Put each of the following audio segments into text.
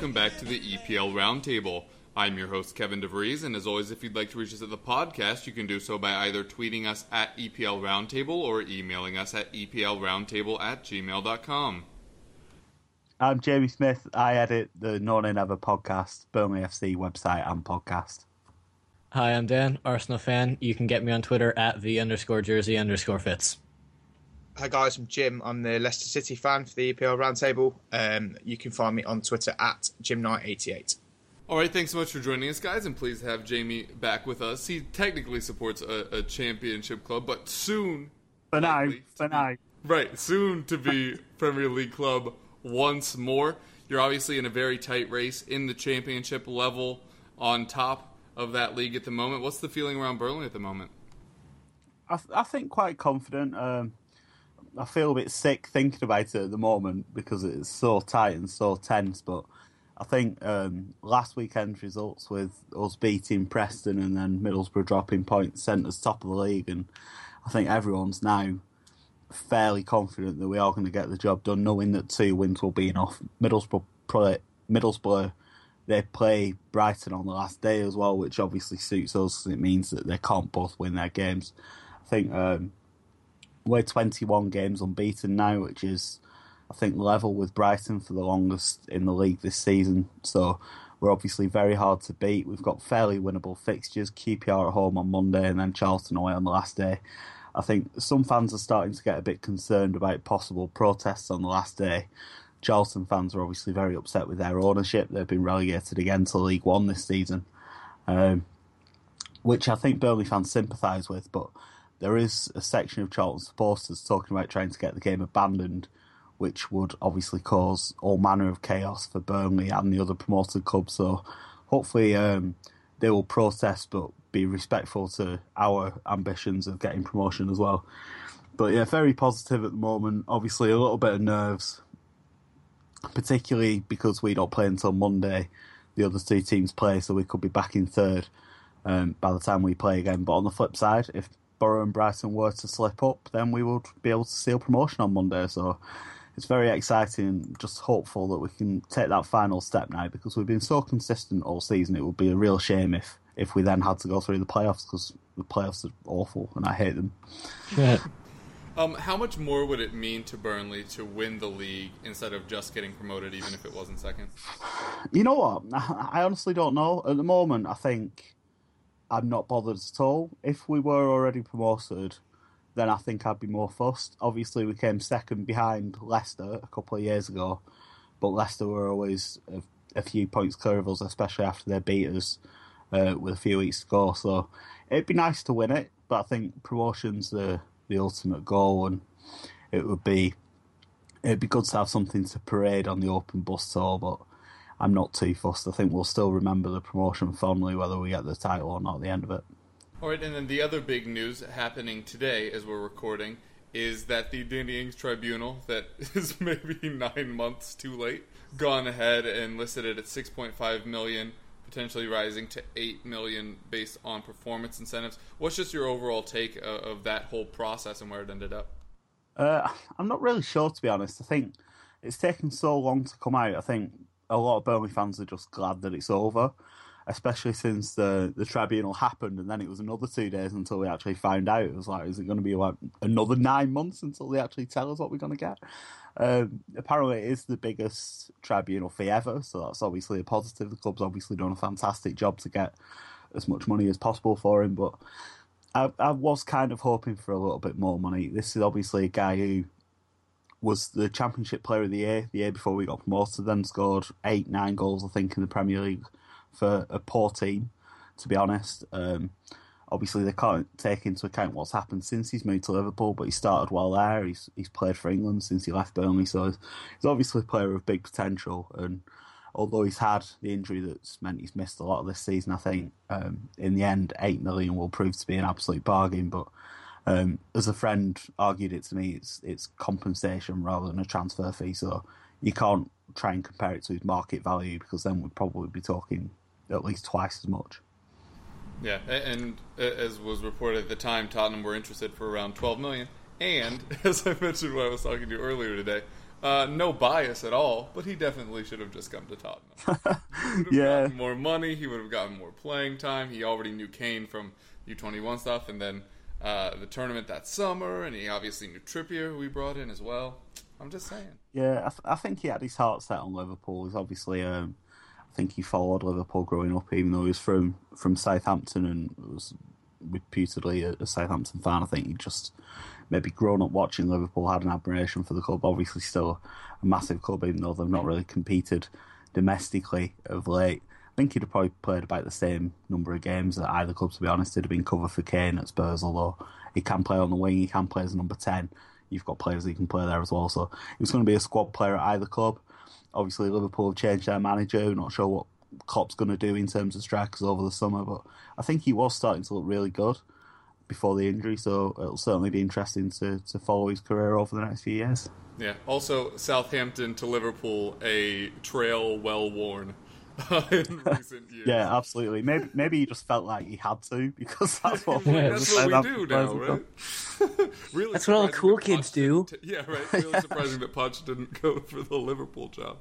welcome back to the EPL Roundtable. I'm your host, Kevin DeVries, and as always, if you'd like to reach us at the podcast, you can do so by either tweeting us at EPL Roundtable or emailing us at EPLRoundtable at gmail.com. I'm Jamie Smith. I edit the No Nay Never podcast, Burnley FC website and podcast. Hi, I'm Dan, Arsenal fan. You can get me on Twitter at the underscore jersey underscore Fitz. Hi guys, I'm Jim. I'm the Leicester City fan for the EPL Roundtable. Um, you can find me on Twitter at JimKnight88. All right, thanks so much for joining us, guys, and please have Jamie back with us. He technically supports a, a championship club, but soon, For now, likely for now. right, soon to be Premier League club once more. You're obviously in a very tight race in the championship level, on top of that league at the moment. What's the feeling around Burnley at the moment? I, th- I think quite confident. Um, I feel a bit sick thinking about it at the moment because it's so tight and so tense. But I think um, last weekend's results with us beating Preston and then Middlesbrough dropping points sent us top of the league, and I think everyone's now fairly confident that we are going to get the job done, knowing that two wins will be enough. Middlesbrough play, Middlesbrough they play Brighton on the last day as well, which obviously suits us. It means that they can't both win their games. I think um, we're 21 games unbeaten now, which is, I think, level with Brighton for the longest in the league this season. So we're obviously very hard to beat. We've got fairly winnable fixtures. QPR at home on Monday and then Charlton away on the last day. I think some fans are starting to get a bit concerned about possible protests on the last day. Charlton fans are obviously very upset with their ownership. They've been relegated again to League One this season, um, which I think Burnley fans sympathise with. But there is a section of Charlton supporters talking about trying to get the game abandoned, which would obviously cause all manner of chaos for Burnley and the other promoted clubs. So hopefully um, they will protest, but be respectful to our ambitions of getting promotion as well. But yeah, very positive at the moment. Obviously, a little bit of nerves, particularly because we don't play until Monday. The other two teams play, so we could be back in third um, by the time we play again. But on the flip side, if Borough and Brighton were to slip up, then we would be able to seal promotion on Monday. So it's very exciting. Just hopeful that we can take that final step now because we've been so consistent all season. It would be a real shame if if we then had to go through the playoffs because the playoffs are awful and I hate them. Um, how much more would it mean to Burnley to win the league instead of just getting promoted, even if it wasn't second? You know what? I honestly don't know. At the moment, I think I'm not bothered at all. If we were already promoted, then I think I'd be more fussed. Obviously, we came second behind Leicester a couple of years ago, but Leicester were always a, a few points clear of us, especially after they beat us uh, with a few weeks to go. So it'd be nice to win it, but I think promotion's the the ultimate goal, and it would be it'd be good to have something to parade on the open bus tour, but I'm not too fussed. I think we'll still remember the promotion fondly, whether we get the title or not at the end of it. All right, and then the other big news happening today as we're recording is that the Danny Ings Tribunal, that is maybe nine months too late, gone ahead and listed it at 6.5 million, potentially rising to 8 million based on performance incentives. What's just your overall take of, of that whole process and where it ended up? Uh, I'm not really sure, to be honest. I think it's taken so long to come out. I think a lot of Burnley fans are just glad that it's over, especially since the the tribunal happened, and then it was another two days until we actually found out. It was like, is it going to be like another nine months until they actually tell us what we're going to get? Um, apparently, it is the biggest tribunal fee ever, so that's obviously a positive. The club's obviously done a fantastic job to get as much money as possible for him, but I, I was kind of hoping for a little bit more money. This is obviously a guy who was the Championship Player of the Year the year before we got promoted, then scored eight, nine goals, I think, in the Premier League for a poor team, to be honest. Um, obviously, they can't take into account what's happened since he's moved to Liverpool, but he started well there. He's he's played for England since he left Burnley, so he's, he's obviously a player of big potential. And although he's had the injury that's meant he's missed a lot of this season, I think um, in the end, eight million will prove to be an absolute bargain. But um, as a friend argued it to me, it's it's compensation rather than a transfer fee. So you can't try and compare it to his market value because then we'd probably be talking at least twice as much. Yeah, and as was reported at the time, Tottenham were interested for around 12 million. And as I mentioned when I was talking to you earlier today, Uh, no bias at all, but he definitely should have just come to Tottenham. yeah, more money. He would have gotten more playing time. He already knew Kane from U21 stuff, and then uh, the tournament that summer, and he obviously knew Trippier, who we brought in as well. I'm just saying. Yeah, I, th- I think he had his heart set on Liverpool. He's obviously, um, I think he followed Liverpool growing up, even though he was from from Southampton and was reputedly a, a Southampton fan. I think he just maybe grown up watching Liverpool, had an admiration for the club. Obviously, still a massive club, even though they've not really competed domestically of late. I think he'd have probably played about the same number of games at either club, to be honest. He'd have been cover for Kane at Spurs, although he can play on the wing, he can play as number 10. You've got players that can play there as well. So he was going to be a squad player at either club. Obviously, Liverpool have changed their manager. We're not sure what Klopp's going to do in terms of strikers over the summer, but I think he was starting to look really good before the injury, so it'll certainly be interesting to, to follow his career over the next few years. Yeah. Also, Southampton to Liverpool, a trail well worn in recent years. Yeah, absolutely. Maybe maybe he just felt like he had to because that's what, that's what we do now, right? really that's what all the cool kids do. T- yeah, right. Really surprising that Poch didn't go for the Liverpool job.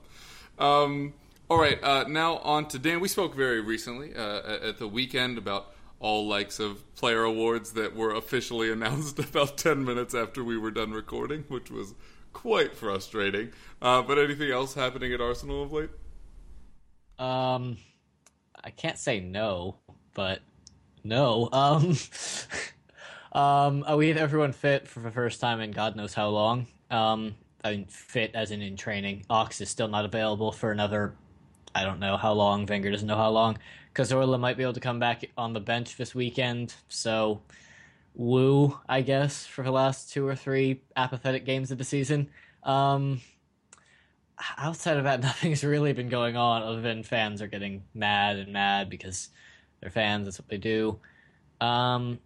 Um, all right, uh, now on to Dan. We spoke very recently uh, at the weekend about all likes of player awards that were officially announced about 10 minutes after we were done recording, which was quite frustrating. Uh, but anything else happening at Arsenal of late? Um, I can't say no, but no. Um, um, we everyone fit for the first time in God knows how long? Um, I mean, fit as in in training. Ox is still not available for another, I don't know how long. Wenger doesn't know how long. Cazorla might be able to come back on the bench this weekend. So, woo, I guess, for the last two or three apathetic games of the season. Um, outside of that, nothing's really been going on other than fans are getting mad and mad because they're fans. That's what they do. Um,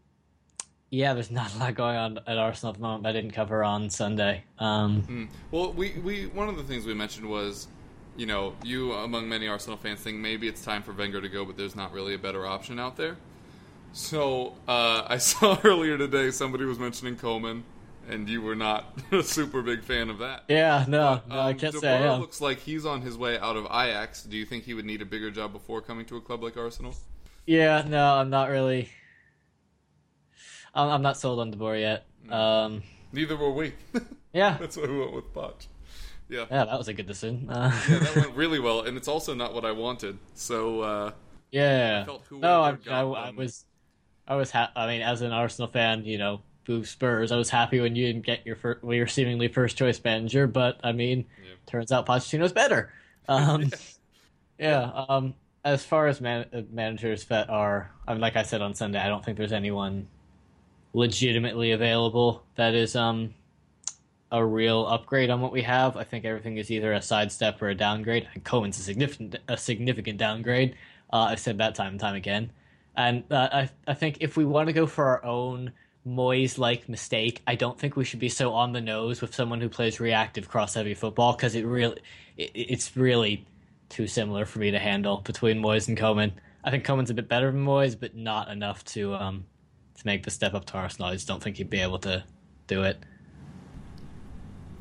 yeah, there's not a lot going on at Arsenal at the moment. I didn't cover on Sunday. Um, mm. Well, we, we one of the things we mentioned was, you know, you among many Arsenal fans think maybe it's time for Wenger to go, but there's not really a better option out there. So uh, I saw earlier today somebody was mentioning Koeman and you were not a super big fan of that. Yeah, no, but, um, no I can't say I am. looks like he's on his way out of Ajax. Do you think he would need a bigger job before coming to a club like Arsenal? Yeah, no, I'm not really. I'm, I'm not sold on De Boer yet. Mm. Um, Neither were we. yeah, that's why we went with Poch. Yeah, yeah, that was a good decision. Uh, yeah, that went really well, and it's also not what I wanted. So uh, yeah, no, I, I, I, was, I was, ha- I mean, as an Arsenal fan, you know, boo Spurs. I was happy when you didn't get your first, well, your seemingly first choice manager, but I mean, yeah. turns out Pochettino's better. Um, yeah. Um, as far as man- uh, managers that are, I mean, like I said on Sunday, I don't think there's anyone legitimately available that is um a real upgrade on what we have. I think everything is either a sidestep or a downgrade. And Koeman's a significant a significant downgrade. Uh, I've said that time and time again. And uh, I I think if we want to go for our own Moyes like mistake. I don't think we should be so on the nose with someone who plays reactive cross heavy football because it really it, it's really too similar for me to handle between Moyes and Koeman. I think Koeman's a bit better than Moyes, but not enough to um to make the step up to Arsenal. I just don't think he'd be able to do it.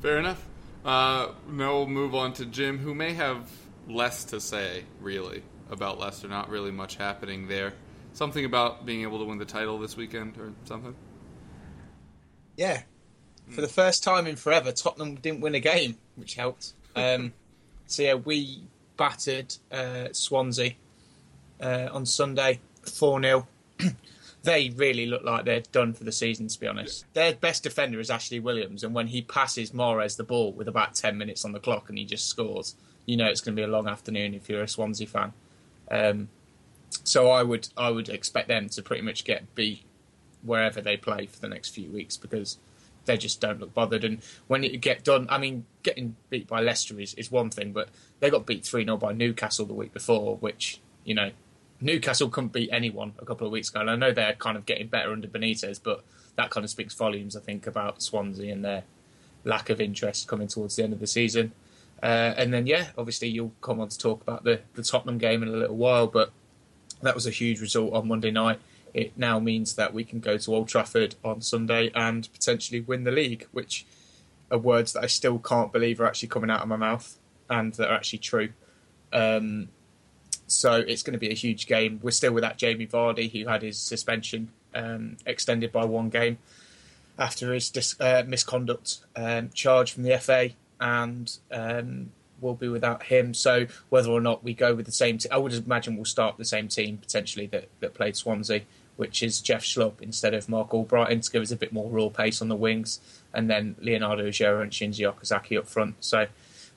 Fair enough. Uh, now we'll move on to Jim, who may have less to say really about Leicester. Not really much happening there. Something about being able to win the title this weekend or something. Yeah. For the first time in forever, Tottenham didn't win a game, which helped. Um, so yeah, we battered uh, Swansea uh, on Sunday, four 0 They really look like they're done for the season. To be honest, their best defender is Ashley Williams, and when he passes Mahrez the ball with about ten minutes on the clock and he just scores, you know it's going to be a long afternoon if you're a Swansea fan. Um, so I would I would expect them to pretty much get beat wherever they play for the next few weeks because they just don't look bothered. And when you get done, I mean, getting beat by Leicester is, is one thing, but they got beat 3 0 by Newcastle the week before, which, you know, Newcastle couldn't beat anyone a couple of weeks ago. And I know they're kind of getting better under Benitez, but that kind of speaks volumes, I think, about Swansea and their lack of interest coming towards the end of the season. Uh, and then, yeah, obviously you'll come on to talk about the, the Tottenham game in a little while, but that was a huge result on Monday night it now means that we can go to Old Trafford on Sunday and potentially win the league, which are words that I still can't believe are actually coming out of my mouth and that are actually true. Um, so it's going to be a huge game. We're still without Jamie Vardy, who had his suspension um, extended by one game after his dis- uh, misconduct um, charge from the FA, and um, we'll be without him. So whether or not we go with the same, I would imagine we'll start the same team potentially that, that played Swansea, which is Jeff Schlupp instead of Marc Albrighton to give us a bit more raw pace on the wings, and then Leonardo Ulloa and Shinji Okazaki up front. So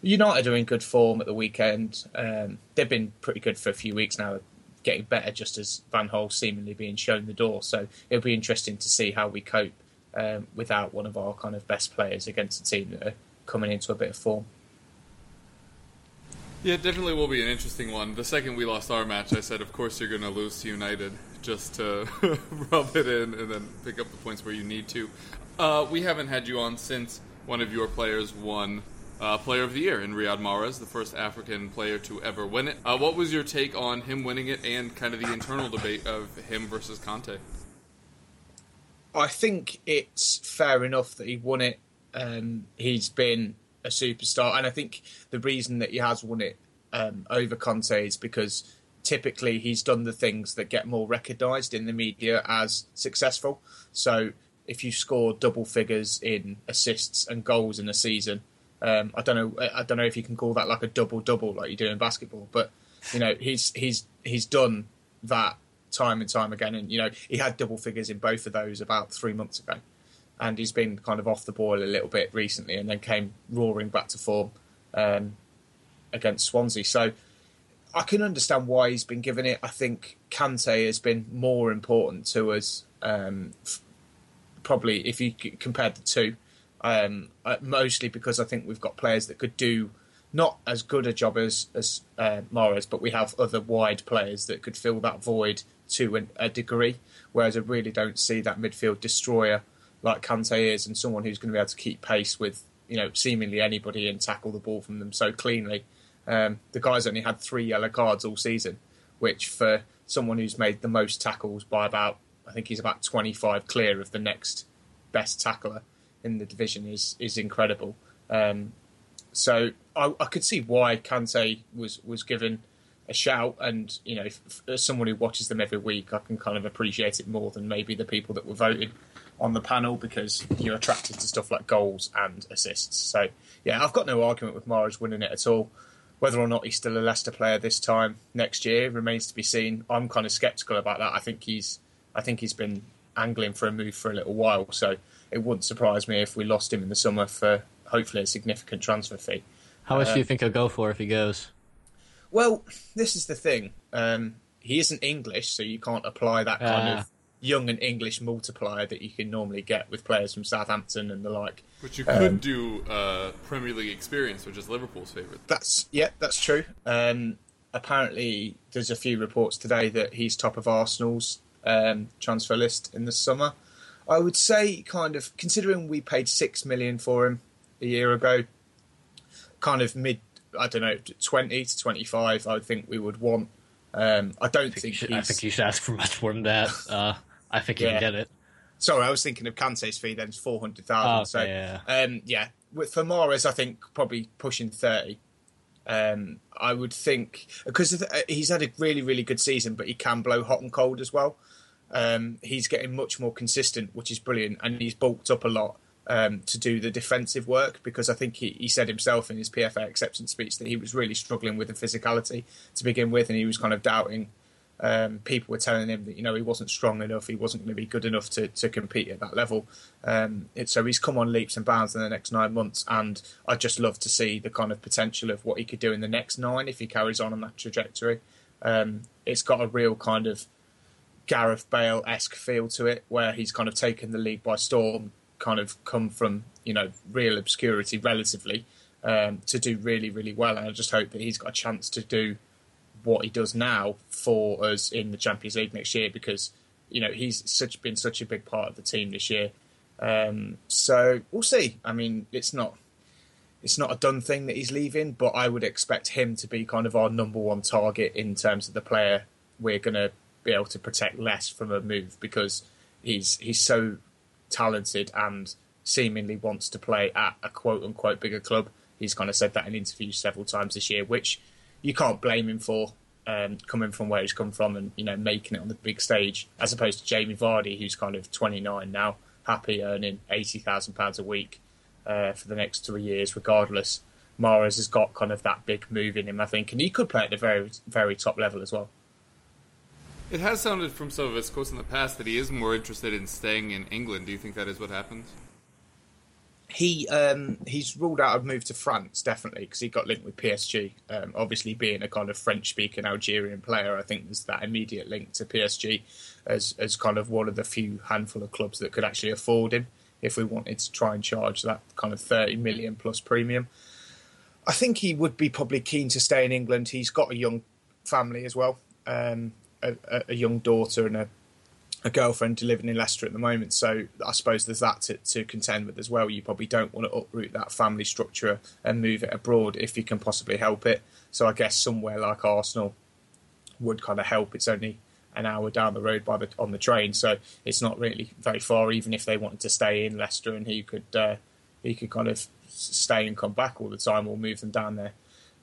United are in good form at the weekend. Um, they've been pretty good for a few weeks now, getting better just as Van Gaal seemingly being shown the door. So it'll be interesting to see how we cope um, without one of our kind of best players against a team that are coming into a bit of form. Yeah, it definitely will be an interesting one. The second we lost our match, I said, of course you're going to lose to United just to rub it in and then pick up the points where you need to. Uh, we haven't had you on since one of your players won uh, Player of the Year in Riyad Mahrez, the first African player to ever win it. Uh, what was your take on him winning it and kind of the internal debate of him versus Kante? I think it's fair enough that he won it. Um, he's been a superstar, and I think the reason that he has won it um, over Kante is because typically he's done the things that get more recognised in the media as successful. So if you score double figures in assists and goals in a season, um, I don't know. I don't know if you can call that like a double double like you do in basketball, but you know he's he's he's done that time and time again, and you know he had double figures in both of those about three months ago, and he's been kind of off the boil a little bit recently, and then came roaring back to form um, against Swansea. So I can understand why he's been given it. I think Kante has been more important to us, um, probably if you compared the two. Um, uh, mostly because I think we've got players that could do not as good a job as as uh, Mahrez, but we have other wide players that could fill that void to an, a degree. Whereas I really don't see that midfield destroyer like Kante is, and someone who's going to be able to keep pace with you know seemingly anybody and tackle the ball from them so cleanly. Um, the guy's only had three yellow cards all season, which for someone who's made the most tackles by about I think he's about 25 clear of the next best tackler in the division is is incredible. Um, so I, I, could see why Kante was was given a shout, and you know, if, as someone who watches them every week, I can kind of appreciate it more than maybe the people that were voted on the panel because you're attracted to stuff like goals and assists. So yeah, I've got no argument with Mahrez winning it at all. Whether or not he's still a Leicester player this time next year remains to be seen. I'm kind of sceptical about that. I think he's I think he's been angling for a move for a little while. So it wouldn't surprise me if we lost him in the summer for hopefully a significant transfer fee. How much uh, do you think he'll go for if he goes? Well, this is the thing. Um, he isn't English, so you can't apply that kind uh, of young and English multiplier that you can normally get with players from Southampton and the like. But you could um, do uh, Premier League experience, which is Liverpool's favourite. That's yeah, that's true. Um, apparently, there's a few reports today that he's top of Arsenal's um, transfer list in the summer. I would say, kind of, considering we paid six million for him a year ago, kind of mid, I don't know, twenty to twenty-five. I would think we would want. Um, I don't I think, think should, I think you should ask for much more than that. Uh, I think you yeah. can get it. Sorry, I was thinking of Kante's fee. Then it's four hundred thousand. Oh, so yeah, um, yeah. With, for Mahrez, I think probably pushing thirty. Um, I would think because he's had a really, really good season, but he can blow hot and cold as well. Um, he's getting much more consistent, which is brilliant, and he's bulked up a lot um, to do the defensive work because I think he, he said himself in his PFA acceptance speech that he was really struggling with the physicality to begin with, and he was kind of doubting. Um, people were telling him that you know he wasn't strong enough, he wasn't going to be good enough to, to compete at that level. Um, it, so he's come on leaps and bounds in the next nine months, and I'd just love to see the kind of potential of what he could do in the next nine if he carries on on that trajectory. Um, it's got a real kind of Gareth Bale esque feel to it, where he's kind of taken the league by storm, kind of come from you know real obscurity relatively um, to do really really well, and I just hope that he's got a chance to do what he does now for us in the Champions League next year because you know he's such been such a big part of the team this year. Um, so we'll see. I mean, it's not it's not a done thing that he's leaving, but I would expect him to be kind of our number one target in terms of the player we're going to be able to protect less from a move because he's he's so talented and seemingly wants to play at a quote unquote bigger club. He's kind of said that in interviews several times this year, which you can't blame him for. Um, coming from where he's come from and you know making it on the big stage, as opposed to Jamie Vardy, who's kind of 29 now, happy earning 80,000 pounds a week uh, for the next three years, regardless. Mahrez has got kind of that big move in him, I think, and he could play at the very, very top level as well. It has sounded from some of his quotes in the past that he is more interested in staying in England. Do you think that is what happens? He um, he's ruled out a move to France definitely because he got linked with PSG. Um, obviously, being a kind of French-speaking Algerian player, I think there's that immediate link to PSG as as kind of one of the few handful of clubs that could actually afford him if we wanted to try and charge that kind of 30 million plus premium. I think he would be probably keen to stay in England. He's got a young family as well, um, a, a, young daughter and a a girlfriend living in Leicester at the moment. So I suppose there's that to, to, contend with as well. You probably don't want to uproot that family structure and move it abroad if you can possibly help it. So I guess somewhere like Arsenal would kind of help. It's only an hour down the road by the on the train, so it's not really very far. Even if they wanted to stay in Leicester and he could uh, he could kind of stay and come back all the time, or move them down there.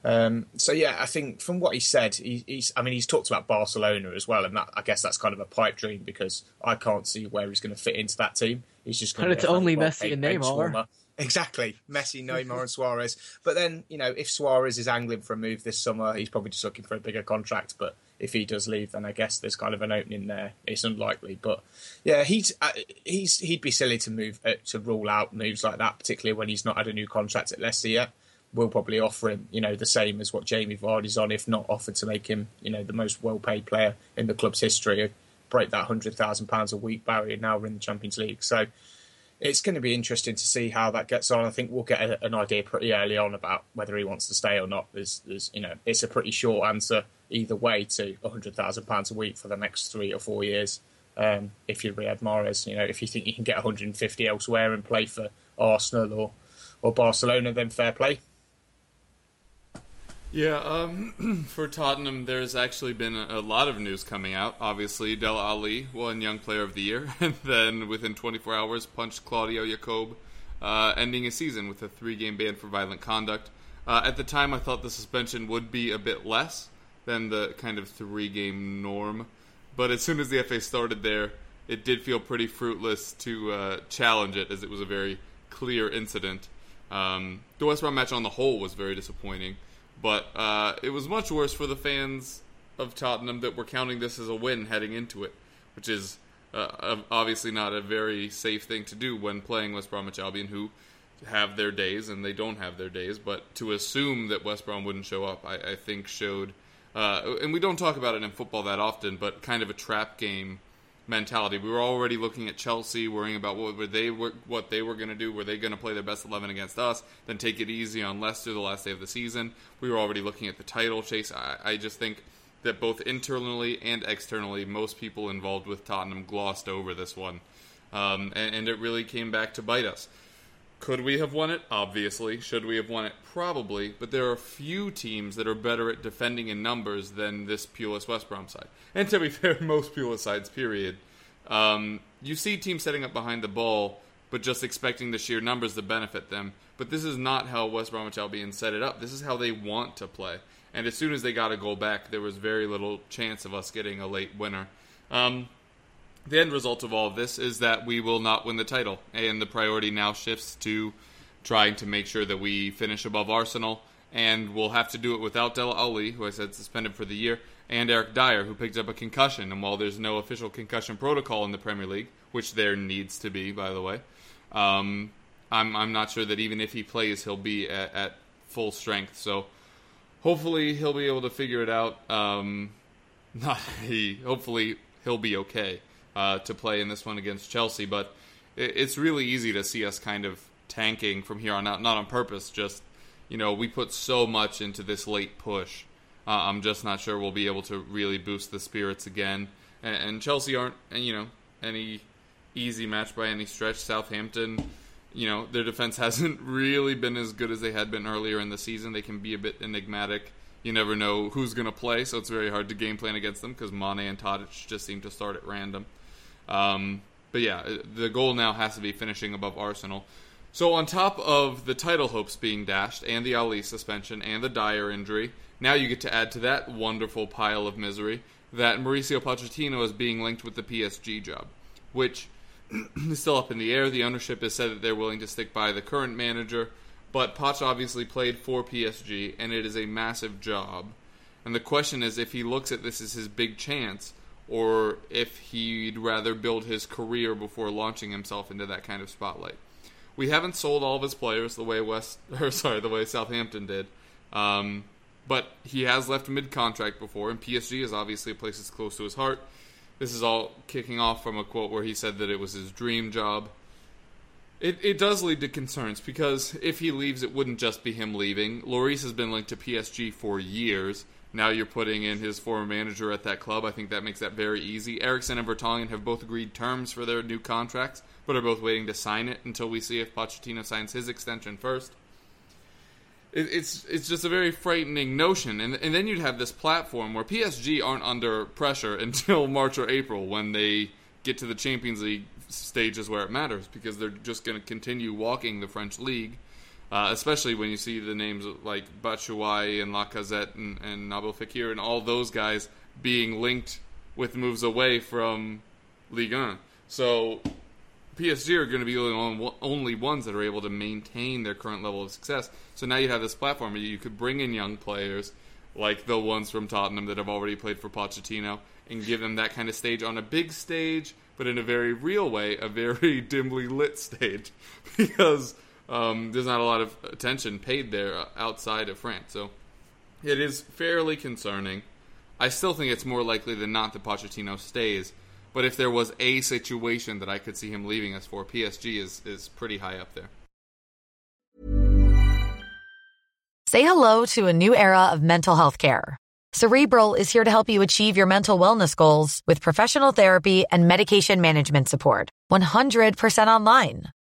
Um, so yeah, I think from what he said, he, he's. I mean, he's talked about Barcelona as well, and that I guess that's kind of a pipe dream because I can't see where he's going to fit into that team. He's just going to only Messi and Neymar. Exactly, Messi, Neymar, and Suarez. But then you know, if Suarez is angling for a move this summer, he's probably just looking for a bigger contract. But if he does leave, then I guess there's kind of an opening there. It's unlikely, but yeah, he's uh, he's he'd be silly to move uh, to rule out moves like that, particularly when he's not had a new contract at Leicester yet will probably offer him, you know, the same as what Jamie Vardy's on, if not offered to make him, you know, the most well-paid player in the club's history, break that hundred thousand pounds a week barrier. Now we're in the Champions League, so it's going to be interesting to see how that gets on. I think we'll get a, an idea pretty early on about whether he wants to stay or not. There's, there's you know, it's a pretty short answer either way to hundred thousand pounds a week for the next three or four years. Um, if you're Riyad Mahrez, you know, if you think you can get 150 elsewhere and play for Arsenal or or Barcelona, then fair play. Yeah, um, for Tottenham, there's actually been a lot of news coming out. Obviously, Dele Alli won Young Player of the Year, and then within 24 hours, punched Claudio Yacob, uh, ending his season with a three-game ban for violent conduct. Uh, at the time, I thought the suspension would be a bit less than the kind of three-game norm, but as soon as the FA started there, it did feel pretty fruitless to uh, challenge it, as it was a very clear incident. Um, the West Brom match on the whole was very disappointing. But uh, it was much worse for the fans of Tottenham that were counting this as a win heading into it, which is uh, obviously not a very safe thing to do when playing West Bromwich Albion, who have their days and they don't have their days. But to assume that West Brom wouldn't show up, I, I think showed. Uh, and we don't talk about it in football that often, but kind of a trap game mentality. We were already looking at Chelsea, worrying about what were they were, what they were going to do. Were they going to play their best eleven against us? Then take it easy on Leicester the last day of the season. We were already looking at the title chase. I, I just think that both internally and externally, most people involved with Tottenham glossed over this one, um, and, and it really came back to bite us. Could we have won it? Obviously. Should we have won it? Probably. But there are few teams that are better at defending in numbers than this Pulis West Brom side. And to be fair, most Pulis sides, period. Um, you see teams setting up behind the ball, but just expecting the sheer numbers to benefit them. But this is not how West Bromwich Albion set it up. This is how they want to play. And as soon as they got a goal back, there was very little chance of us getting a late winner. Um, the end result of all of this is that we will not win the title, and the priority now shifts to trying to make sure that we finish above Arsenal, and we'll have to do it without Dele Alli, who I said suspended for the year, and Eric Dier, who picked up a concussion. And while there's no official concussion protocol in the Premier League, which there needs to be, by the way, um, I'm I'm not sure that even if he plays, he'll be at, at full strength. So hopefully he'll be able to figure it out. Um, not he. Hopefully he'll be okay uh, to play in this one against Chelsea. But it, it's really easy to see us kind of tanking from here on out, not on purpose. Just you know, we put so much into this late push. Uh, I'm just not sure we'll be able to really boost the spirits again. And, and Chelsea aren't, you know, any easy match by any stretch. Southampton, you know, their defense hasn't really been as good as they had been earlier in the season. They can be a bit enigmatic you never know who's going to play, so it's very hard to game plan against them because Mane and Tadic just seem to start at random. Um, but yeah, the goal now has to be finishing above Arsenal. So on top of the title hopes being dashed, and the Alli suspension, and the Dier injury, now you get to add to that wonderful pile of misery that Mauricio Pochettino is being linked with the PSG job, which is still up in the air. The ownership has said that they're willing to stick by the current manager, but Poch obviously played for PSG, and it is a massive job. And the question is if he looks at this as his big chance, or if he'd rather build his career before launching himself into that kind of spotlight. We haven't sold all of his players the way West, or sorry, the way Southampton did. Um, but he has left mid contract before, and PSG is obviously a place that's close to his heart. This is all kicking off from a quote where he said that it was his dream job. It, it does lead to concerns because if he leaves, it wouldn't just be him leaving. Lloris has been linked to PSG for years. Now you're putting in his former manager at that club. I think that makes that very easy. Eriksen and Vertonghen have both agreed terms for their new contracts, but are both waiting to sign it until we see if Pochettino signs his extension first. It, it's it's just a very frightening notion, and and then you'd have this platform where PSG aren't under pressure until March or April when they get to the Champions League stages where it matters because they're just going to continue walking the French league uh, especially when you see the names like Batshuayi and Lacazette and, and Nabil Fekir and all those guys being linked with moves away from Ligue 1. So PSG are going to be the only ones that are able to maintain their current level of success. So now you have this platform where you could bring in young players like the ones from Tottenham that have already played for Pochettino and give them that kind of stage on a big stage, but in a very real way, a very dimly lit stage. because um, there's not a lot of attention paid there uh, outside of France. So it is fairly concerning. I still think it's more likely than not that Pochettino stays. But if there was a situation that I could see him leaving us for, PSG is, is pretty high up there. Say hello to a new era of mental health care. Cerebral is here to help you achieve your mental wellness goals with professional therapy and medication management support. 100% online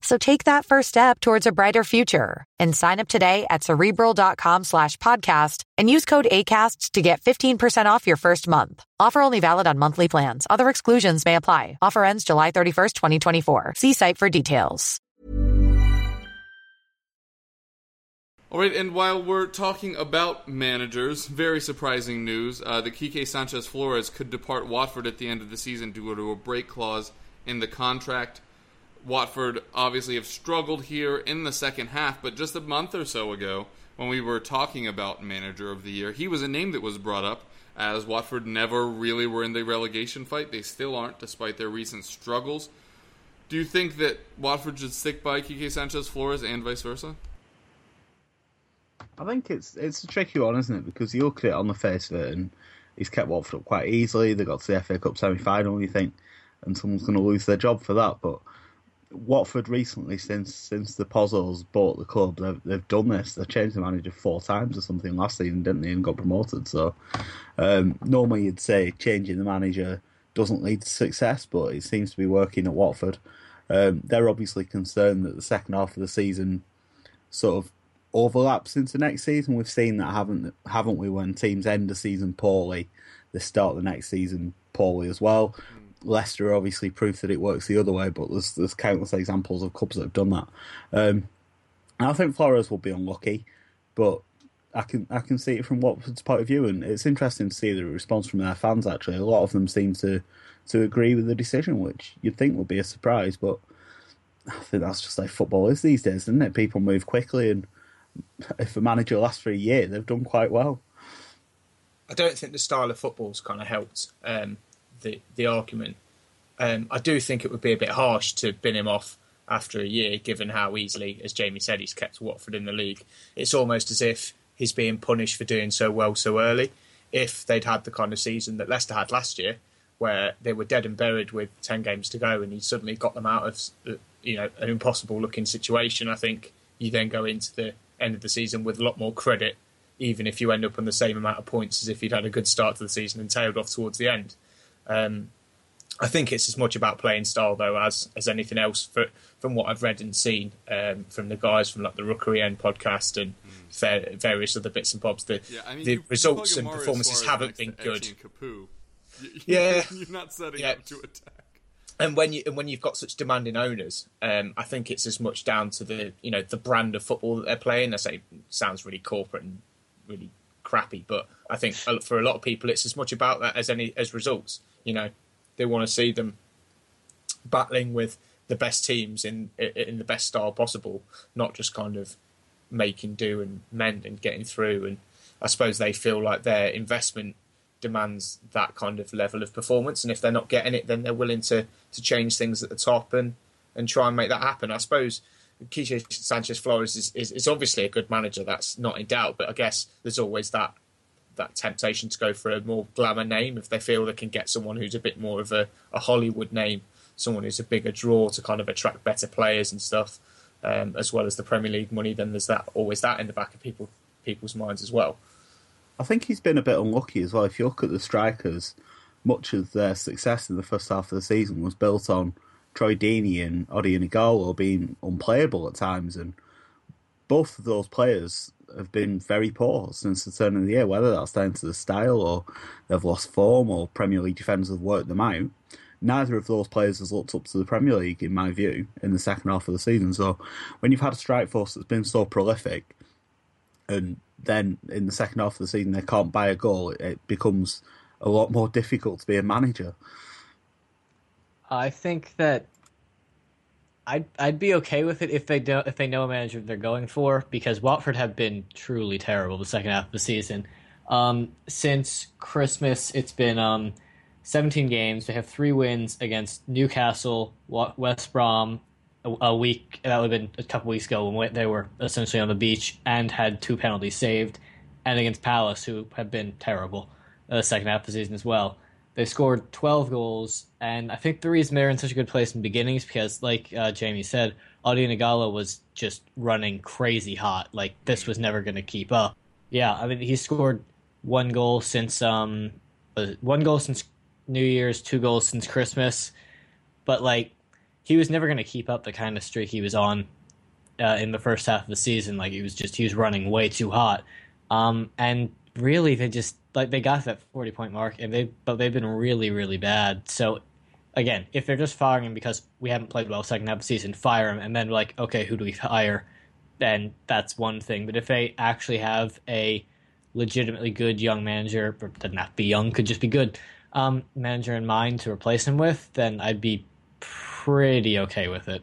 So take that first step towards a brighter future and sign up today at cerebral.com slash podcast and use code ACasts to get 15% off your first month. Offer only valid on monthly plans. Other exclusions may apply. Offer ends July 31st, 2024. See site for details. All right, and while we're talking about managers, very surprising news. Uh, the Quique Sanchez Flores could depart Watford at the end of the season due to a break clause in the contract. Watford obviously have struggled here in the second half, but just a month or so ago, when we were talking about manager of the year, he was a name that was brought up as Watford never really were in the relegation fight. They still aren't, despite their recent struggles. Do you think that Watford should stick by Quique Sanchez Flores and vice versa? I think it's it's a tricky one, isn't it? Because you look at it on the face of it, and he's kept Watford up quite easily. They got to the FA Cup semi final, you think, and someone's going to lose their job for that. But Watford recently, since since the Pozzos bought the club, they've, they've done this. They've changed the manager four times or something last season, didn't they, and got promoted. So um, normally you'd say changing the manager doesn't lead to success, but it seems to be working at Watford. Um, they're obviously concerned that the second half of the season sort of overlaps into next season. We've seen that, haven't haven't we? When teams end the season poorly, they start the next season poorly as well. Leicester obviously proved that it works the other way, but there's there's countless examples of clubs that have done that. Um, I think Flores will be unlucky, but I can I can see it from Watford's point of view, and it's interesting to see the response from their fans. Actually, a lot of them seem to to agree with the decision, which you'd think would be a surprise, but I think that's just like football is these days, isn't it? People move quickly, and if a manager lasts for a year, they've done quite well. I don't think the style of football's kind of helped. Um, the the argument. Um, I do think it would be a bit harsh to bin him off after a year, given how easily, as Jamie said, he's kept Watford in the league. It's almost as if he's being punished for doing so well so early. If they'd had the kind of season that Leicester had last year, where they were dead and buried with ten games to go, and he suddenly got them out of you know an impossible looking situation, I think you then go into the end of the season with a lot more credit, even if you end up on the same amount of points as if you'd had a good start to the season and tailed off towards the end. Um, I think it's as much about playing style though as as anything else. For, from what I've read and seen um, from the guys from like the Rookery End podcast and mm. various other bits and bobs, the yeah, I mean, the you, results you and performances haven't been good. You, yeah, you're not setting yeah. up to attack. And when you and when you've got such demanding owners, um, I think it's as much down to the you know the brand of football that they're playing. I say sounds really corporate and really crappy, but I think for a lot of people, it's as much about that as any as results. You know, they want to see them battling with the best teams in in the best style possible, not just kind of making do and mend and getting through. And I suppose they feel like their investment demands that kind of level of performance, and if they're not getting it, then they're willing to to change things at the top and and try and make that happen. I suppose. Quique Sanchez Flores is, is, is obviously a good manager, that's not in doubt, but I guess there's always that that temptation to go for a more glamour name if they feel they can get someone who's a bit more of a, a Hollywood name, someone who's a bigger draw to kind of attract better players and stuff, um, as well as the Premier League money. Then there's that always that in the back of people people's minds as well. I think he's been a bit unlucky as well. If you look at the strikers, much of their success in the first half of the season was built on Troy Deeney and Ighalo being unplayable at times, and both of those players have been very poor since the turn of the year, whether that's down to the style or they've lost form or Premier League defenders have worked them out. Neither of those players has looked up to the Premier League, in my view, in the second half of the season. So when you've had a strike force that's been so prolific, and then in the second half of the season they can't buy a goal, it becomes a lot more difficult to be a manager. I think that I'd I'd be okay with it if they do if they know a manager they're going for because Watford have been truly terrible the second half of the season. Um, since Christmas, it's been um, 17 games. They have three wins against Newcastle, West Brom, a, a week that would have been a couple weeks ago when they were essentially on the beach and had two penalties saved, and against Palace, who have been terrible the uh, second half of the season as well. They scored 12 goals, and I think the reason they're in such a good place in the beginning is because, like uh, Jamie said, Odion Ighalo was just running crazy hot. Like, this was never going to keep up. Yeah, I mean, he scored one goal since um, one goal since New Year's, two goals since Christmas, but like he was never going to keep up the kind of streak he was on uh, in the first half of the season. Like he was just he was running way too hot, um, and really they just like they got that 40 point mark and they but they've been really really bad. So again if they're just firing him because we haven't played well second half of the season fire him and then like okay who do we hire? Then that's one thing. But if they actually have a legitimately good young manager or doesn't have to be young could just be good um, manager in mind to replace him with then i'd be pretty okay with it.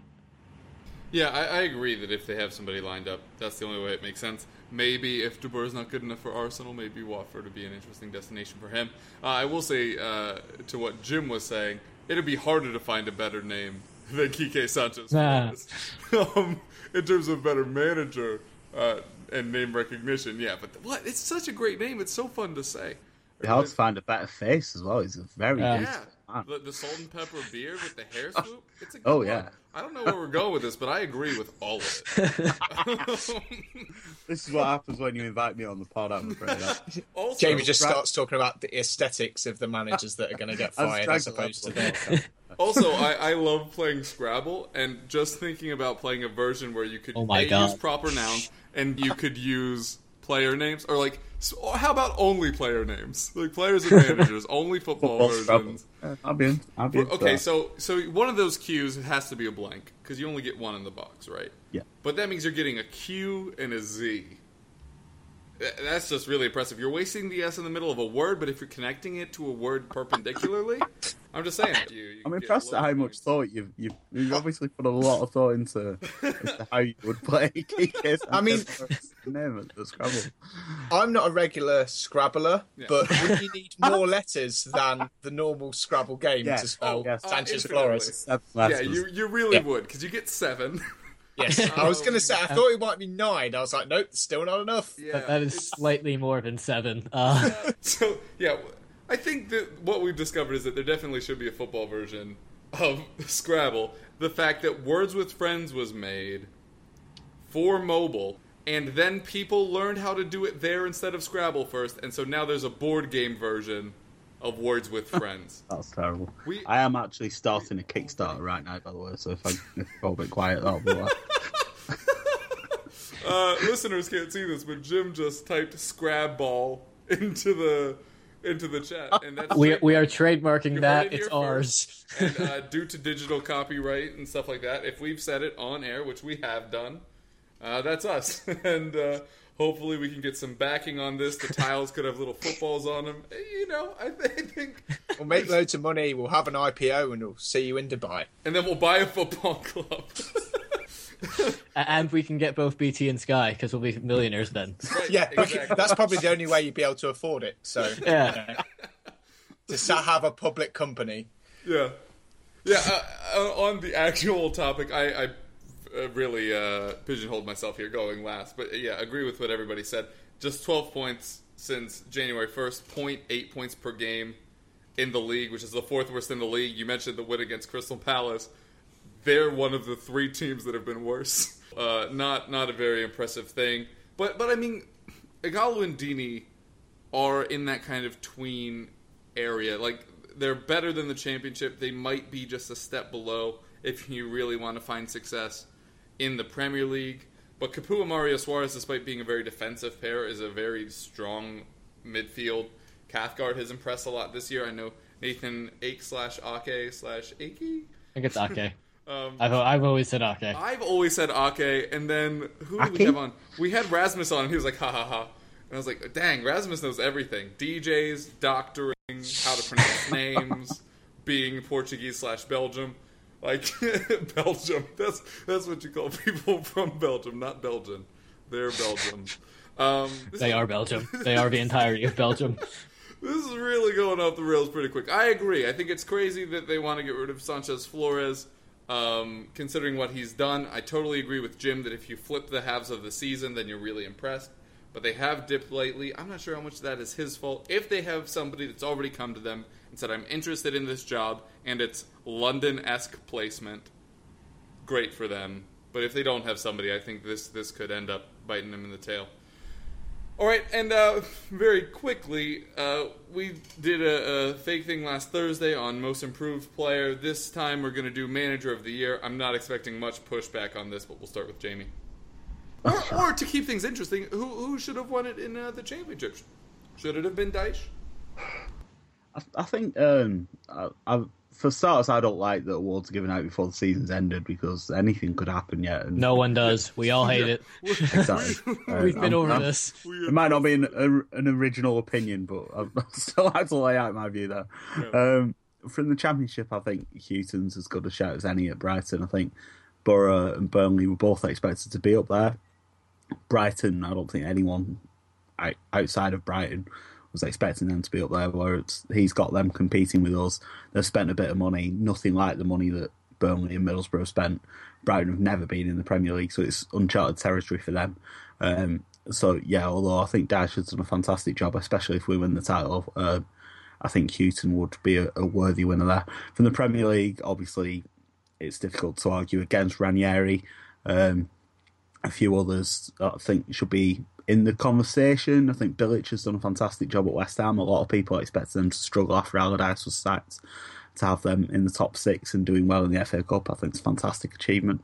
Yeah I, I agree that if they have somebody lined up that's the only way it makes sense maybe if De Boer is not good enough for Arsenal, maybe Watford would be an interesting destination for him. Uh, I will say uh, to what Jim was saying, it'd be harder to find a better name than Kike Sanchez. Nah. um, in terms of better manager uh, and name recognition, yeah. But what? It's such a great name. It's so fun to say. It helps find a better face as well. He's a very yeah. The, the, salt and pepper beard with the hair oh. swoop. It's a oh one. yeah. I don't know where we're going with this, but I agree with all of it. this is what happens when you invite me on the pod. I'm afraid. also, Jamie just starts talking about the aesthetics of the managers that are going to get fired, as opposed to them. also, I, I love playing Scrabble, and just thinking about playing a version where you could oh a, use proper nouns and you could use player names, or like, so oh, how about only player names, like players and managers, only football, football versions. Uh, I'll be in. I'll be okay, uh, so so one of those cues has to be a blank because you only get one in the box, right? Yeah. But that means you're getting a Q and a Z. That's just really impressive. You're wasting the S in the middle of a word, but if you're connecting it to a word perpendicularly, I'm just saying. You, you I'm impressed at how much thought you've, you've, you've obviously put a lot of thought into, into how you would play. I mean, name the Scrabble. I'm not a regular Scrabbler, yeah. but would you need more letters than the normal Scrabble game to spell oh, yes. Sanchez uh, Flores? Yeah, you, you really yeah. would, because you get seven. Yes, I was going to say. I thought it might be nine. I was like, nope, still not enough. Yeah, that is slightly more than seven. Uh. So yeah, I think that what we've discovered is that there definitely should be a football version of Scrabble the fact that Words with Friends was made for mobile, and then people learned how to do it there instead of Scrabble first, and so now there's a board game version of Words with Friends. That's terrible. We, I am actually starting a Kickstarter right now, by the way, so if I if I go a bit quiet, that'll be why. uh, listeners can't see this, but Jim just typed Scrabball into the into the chat, and that's we we are trademarking that. It's ours. and uh, due to digital copyright and stuff like that, if we've said it on air, which we have done, uh, that's us. and uh, hopefully, we can get some backing on this. The tiles could have little footballs on them. Eh, you know, I, I think we'll make loads of money. We'll have an IPO, and we'll see you in Dubai. And then we'll buy a football club. and we can get both BT and Sky because we'll be millionaires then. Right, yeah, exactly. that's probably the only way you'd be able to afford it. So yeah, to have a public company. Yeah, yeah. Uh, uh, on the actual topic, I, I uh, really uh, pigeonholed myself here going last, but yeah, agree with what everybody said. Just 12 points since January 1st, 0.8 points per game in the league, which is the fourth worst in the league. You mentioned the win against Crystal Palace they're one of the three teams that have been worse. Uh, not not a very impressive thing. But but I mean, Ighalo and Deeney are in that kind of tween area. Like they're better than the championship. They might be just a step below if you really want to find success in the Premier League. But Capoue Mario Suarez, despite being a very defensive pair, is a very strong midfield. Cathcart has impressed a lot this year. I know Nathan Ake slash Ake slash Akey. I think it's Ake. Um, I've, I've always said Ake. I've always said Ake, and then who did we have on? We had Rasmus on, and he was like, ha ha ha. And I was like, dang, Rasmus knows everything DJs, doctoring, how to pronounce names, being Portuguese slash Belgium. Like, Belgium. That's, that's what you call people from Belgium, not Belgian. They're Belgium. Um, they are Belgium. They are the entirety of Belgium. this is really going off the rails pretty quick. I agree. I think it's crazy that they want to get rid of Sanchez Flores. Um, considering what he's done, I totally agree with Jim that if you flip the halves of the season, then you're really impressed. But they have dipped lately. I'm not sure how much that is his fault. If they have somebody that's already come to them and said, I'm interested in this job, and it's London esque placement, great for them. But if they don't have somebody, I think this, this could end up biting them in the tail. All right, and uh, very quickly, uh, we did a, a, fake thing last Thursday on most improved player. This time, we're going to do manager of the year. I'm not expecting much pushback on this, but we'll start with Jamie. Or, or to keep things interesting, who, who should have won it in uh, the championship? Should it have been Dyche? I, I think um, I, I, for starters, I don't like the awards given out before the season's ended because anything could happen yet. And, no one does. We all hate it. exactly. We've been over I'm, this. It might not be an, a, an original opinion, but I still have to lay out my view there. Yeah. Um, from the championship, I think Hughton's as good a shout as any at Brighton. I think Boro and Burnley were both expected to be up there. Brighton, I don't think anyone outside of Brighton was expecting them to be up there, where he's got them competing with us. They've spent a bit of money, nothing like the money that Burnley and Middlesbrough spent. Brighton have never been in the Premier League, so it's uncharted territory for them. Um, so yeah, although I think Dyche has done a fantastic job, especially if we win the title, uh, I think Hughton would be a, a, worthy winner there. From the Premier League, obviously, it's difficult to argue against Ranieri. Um, a few others I think should be in the conversation. I think Bilic has done a fantastic job at West Ham. A lot of people expect them to struggle after Allardyce was sacked. To have them in the top six and doing well in the FA Cup, I think it's a fantastic achievement.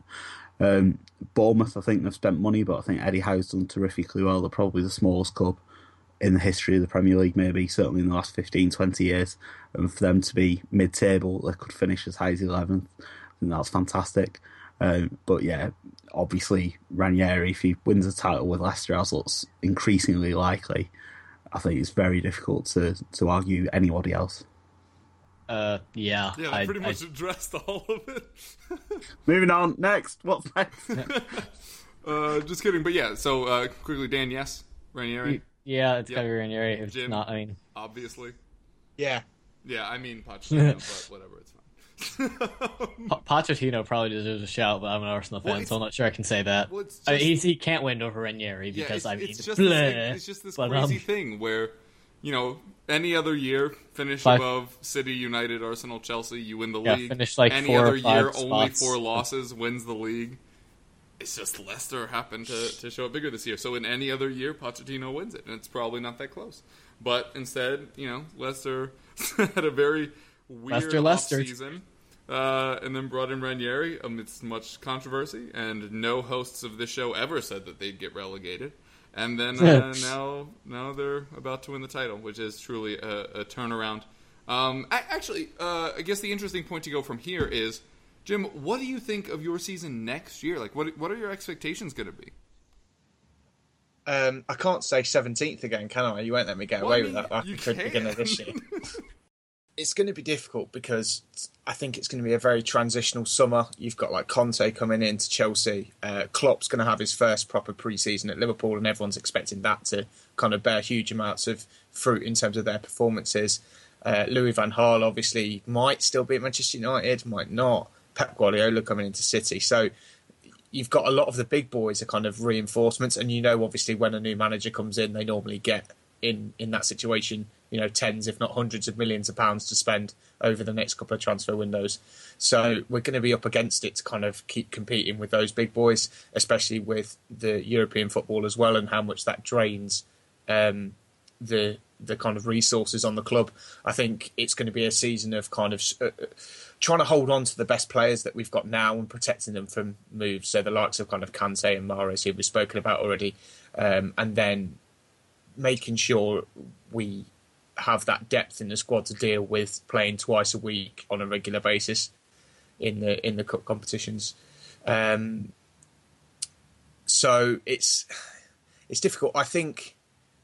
Um, Bournemouth, I think they've spent money, but I think Eddie Howe's done terrifically well. They're probably the smallest club in the history of the Premier League, maybe certainly in the last 15, 20 years. And for them to be mid-table, they could finish as high as 11th. I think that's fantastic. Um, but yeah, obviously Ranieri, if he wins a title with Leicester, as looks increasingly likely, I think it's very difficult to to argue anybody else. Uh, yeah. Yeah, I, pretty much I, addressed all of it. moving on. Next, what's next? uh, just kidding, but yeah. So uh, quickly, Dan, yes, Ranieri. Yeah, it's yep. gotta be Ranieri. If Jim, not, I mean, obviously. Yeah. Yeah, I mean Pochettino, but whatever, it's fine. Pochettino probably deserves a shout, but I'm an Arsenal fan, well, so I'm not sure I can say that. Well, just, I mean, he can't win over Ranieri because yeah, I mean, it's just, this, it's just this but, crazy um, thing where you know, any other year, finish five. above City, United, Arsenal, Chelsea, you win the yeah, league. Finish like any four other year, spots. only four losses wins the league. It's just Leicester happened to, to show it bigger this year. So in any other year, Pochettino wins it, and it's probably not that close. But instead, you know, Leicester had a very weird Leicester, Leicester. season. Uh, and then brought in Ranieri amidst much controversy, and no hosts of this show ever said that they'd get relegated. And then uh, now, now they're about to win the title, which is truly a, a turnaround. Um, I, actually, uh, I guess the interesting point to go from here is, Jim, what do you think of your season next year? Like, what what are your expectations going to be? Um, I can't say seventeenth again, can I? You won't let me get well, away I mean, with that after the beginning of this year. It's going to be difficult because I think it's going to be a very transitional summer. You've got like Conte coming in to Chelsea. Uh, Klopp's going to have his first proper pre-season at Liverpool, and everyone's expecting that to kind of bear huge amounts of fruit in terms of their performances. Uh, Louis van Gaal obviously might still be at Manchester United, might not. Pep Guardiola coming into City, so you've got a lot of the big boys are kind of reinforcements, and you know obviously when a new manager comes in, they normally get in in that situation you know tens, if not hundreds of millions of pounds to spend over the next couple of transfer windows. So we're going to be up against it to kind of keep competing with those big boys, especially with the European football as well, and how much that drains um, the the kind of resources on the club. I think it's going to be a season of kind of uh, trying to hold on to the best players that we've got now and protecting them from moves. So the likes of kind of Kante and Mahrez, who we've spoken about already, um, and then making sure we have that depth in the squad to deal with playing twice a week on a regular basis in the in the cup competitions. Um, so it's it's difficult. I think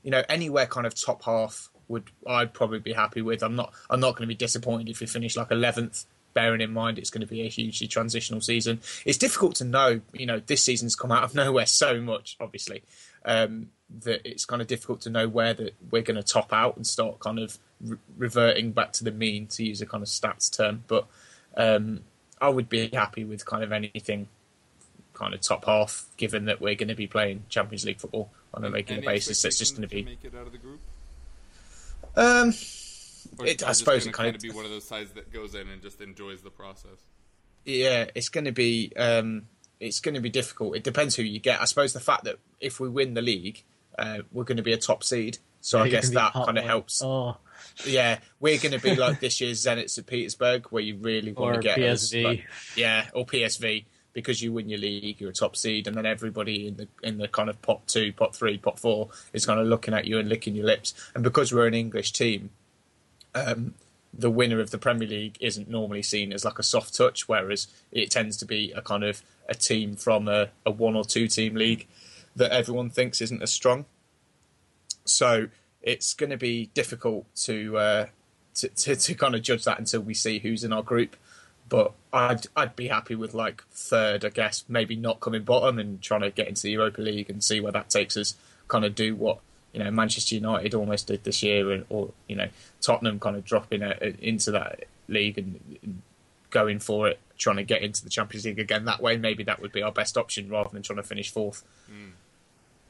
you know anywhere kind of top half would I'd probably be happy with. I'm not I'm not going to be disappointed if we finish like 11th. Bearing in mind it's going to be a hugely transitional season. It's difficult to know. You know, this season's come out of nowhere so much, obviously. Um, that it's kind of difficult to know where that we're going to top out and start kind of re- reverting back to the mean, to use a kind of stats term. But um, I would be happy with kind of anything kind of top half, given that we're going to be playing Champions League football on a regular basis. That's just going to be. Make it out of the group. Um, it, I suppose it kind of be one of those sides that goes in and just enjoys the process. Yeah, it's going to be um, it's going to be difficult. It depends who you get. I suppose the fact that if we win the league, uh, we're going to be a top seed. So yeah, I guess that kind of helps. Oh. Yeah, we're going to be like this year's Zenit St. Petersburg, where you really want to get PSV. Us, like, yeah, or PSV because you win your league, you're a top seed, and then everybody in the in the kind of pot two, pot three, pot four is kind of looking at you and licking your lips. And because we're an English team, um, the winner of the Premier League isn't normally seen as like a soft touch, whereas it tends to be a kind of a team from a, a one or two team league that everyone thinks isn't as strong. So it's going to be difficult to, uh, to, to to kind of judge that until we see who's in our group. But I'd I'd be happy with like third, I guess, maybe not coming bottom and trying to get into the Europa League and see where that takes us. Kind of do what you know Manchester United almost did this year, and, or you know Tottenham kind of dropping a, a, into that league and, and going for it, trying to get into the Champions League again that way. Maybe that would be our best option rather than trying to finish fourth. Mm.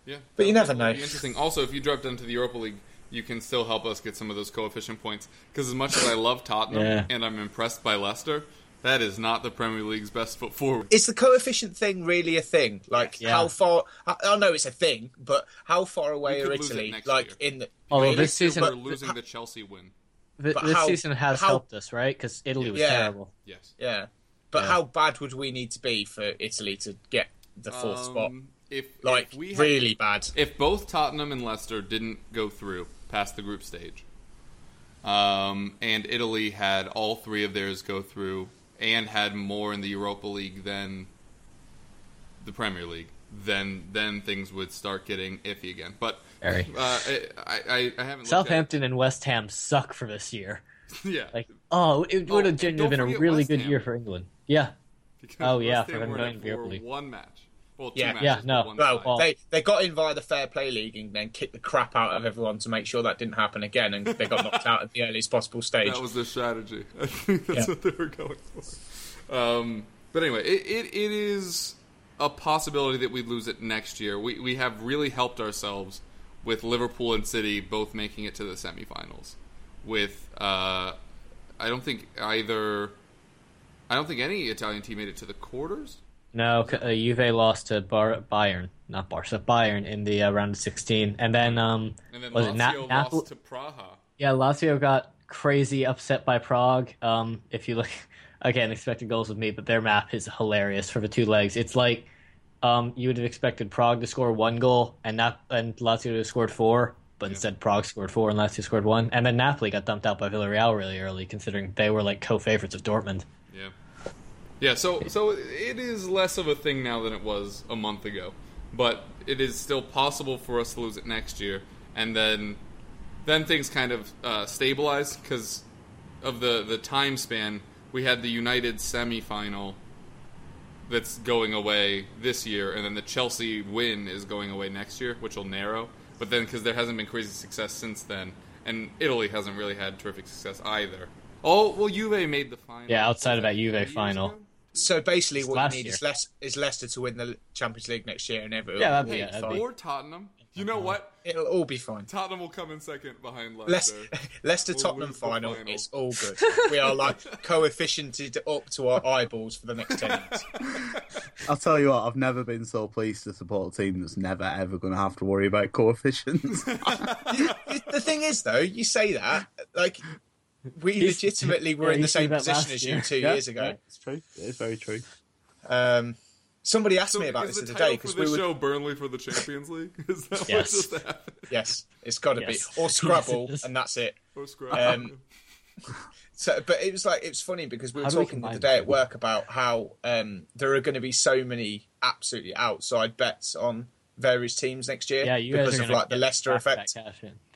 Yeah, but you never know. interesting. Also, if you drop down to the Europa League, you can still help us get some of those coefficient points. Because as much as I love Tottenham yeah. and I'm impressed by Leicester, that is not the Premier League's best foot forward. Is the coefficient thing really a thing? Like yeah. how far? I, I, know it's a thing, but how far away are Italy? Like year. in the although really? this season we're losing the Chelsea win. this how, season has how, helped us, right? Because Italy was yeah, terrible. Yes. Yeah, but yeah. how bad would we need to be for Italy to get the fourth um, spot? If like if we had, really bad. If both Tottenham and Leicester didn't go through past the group stage, um, and Italy had all three of theirs go through and had more in the Europa League than the Premier League, then then things would start getting iffy again. But uh, I, I, I haven't. Southampton and West Ham suck for this year. yeah. Like oh, it would have oh, genuinely been a really West good Ham. year for England. Yeah. Because oh yeah, for them going to League. One match. Well, yeah, matches, yeah, no. Well, well, they they got in via the fair play league and then kicked the crap out of everyone to make sure that didn't happen again, and they got knocked out at the earliest possible stage. That was their strategy. I think that's yeah. what they were going for. Um, but anyway, it, it, it is a possibility that we lose it next year. We we have really helped ourselves with Liverpool and City both making it to the semifinals. With uh, I don't think either. I don't think any Italian team made it to the quarters. No, uh, Juve lost to Bar- Bayern, not Barca, Bayern in the uh, round of 16, and then um, and then was Lazio it Na- lost Napoli? to Praha. Yeah, Lazio got crazy upset by Prague. Um, if you look again, expected goals with me, but their map is hilarious for the two legs. It's like um, you would have expected Prague to score one goal and not and Lazio to have scored four, but instead Prague scored four and Lazio scored one, and then Napoli got dumped out by Villarreal really early, considering they were like co-favorites of Dortmund. Yeah. So so it is less of a thing now than it was a month ago. But it is still possible for us to lose it next year and then then things kind of uh, stabilize because of the the time span. We had the United semifinal that's going away this year, and then the Chelsea win is going away next year, which will narrow. But then, because there hasn't been crazy success since then, and Italy hasn't really had terrific success either. Oh well, Juve made the final. Yeah, outside of that Juve final. ago? So basically, It's what last you need year. is, Les- is Leicester to win the Champions League next year, and everything. Yeah, that'd be- Hey, yeah, that'd be- or Tottenham. You know what? it'll all be fine. Tottenham will come in second behind Leicester, Leicester. Leicester We'll Tottenham final, final. it's all good. We are like coefficiented up to our eyeballs for the next 10 years. I'll tell you what, I've never been so pleased to support a team that's never ever going to have to worry about coefficients. the thing is, though, you say that, like, we legitimately were yeah, in the same position as you year. two Yeah, years ago. yeah, it's true. It is very true. Um, somebody asked So me about is this the the other day because we were. show Burnley for the Champions League? Is that Yes. what just happened? Yes, it's got to Yes. be. Or Scrabble, Yes, and that's it. Or Scrabble? Um, So, but it was like it was funny because we were How do we talking the other day at work about how um, there are going to be so many absolutely outside bets on various teams next year Yeah, you because of like the Leicester effect.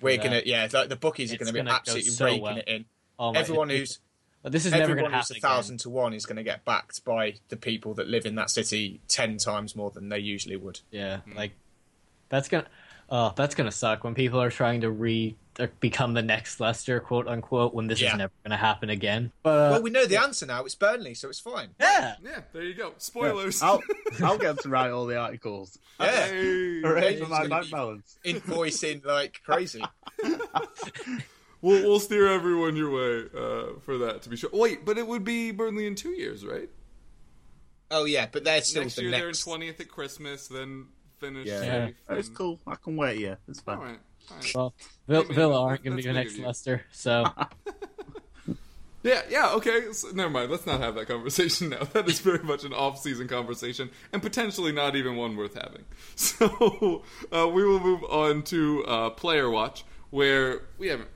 We're Yeah. gonna yeah, like the bookies are It's going to be gonna go absolutely so raking well. it in. Oh everyone it- who's But this is never going everyone to who's happen a thousand to one is going to get backed by the people that live in that city ten times more than they usually would. again. Yeah, like that's gonna, oh, that's gonna suck when people are trying to re uh, become the next Leicester, quote unquote, when this Yeah. is never going to happen again. But well, we know the answer now. It's Burnley, so it's fine. yeah, yeah, there you go. Spoilers. I'll, I'll get to write all the articles. Yeah, Hey. Hooray It's for my gonna bank balance. invoicing like crazy. We'll, we'll steer everyone your way uh, for that, to be sure. Wait, but it would be Burnley in two years, right? Oh yeah, but they're still next the year next. they're in 20th at Christmas, then finish Yeah, safe. it's cool. I can wait Yeah, It's fine. All right. all right. well, Vill- Maybe Villa aren't going to be the next of. Leicester, so Yeah, yeah, okay. So, never mind. Let's not have that conversation now. That is very much an off-season conversation, and potentially not even one worth having. So uh, we will move on to uh, Player Watch, where we haven't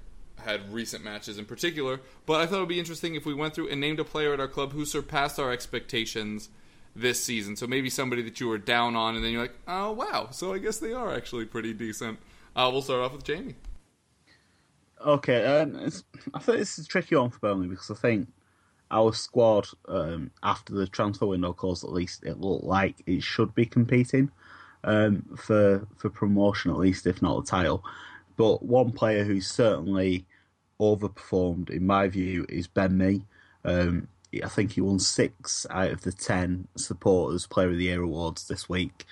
had recent matches in particular, but I thought it would be interesting if we went through and named a player at our club who surpassed our expectations this season. So maybe somebody that you were down on, and then you're like, oh wow, so I guess they are actually pretty decent. Uh, we'll start off with Jamie. Okay, um, I think this is a tricky one for Burnley because I think our squad, um, after the transfer window closed, at least it looked like it should be competing um, for for promotion, at least if not the title. But one player who's certainly overperformed, in my view, is Ben Mee. Um, I think he won six out of the ten supporters Player of the Year awards this week,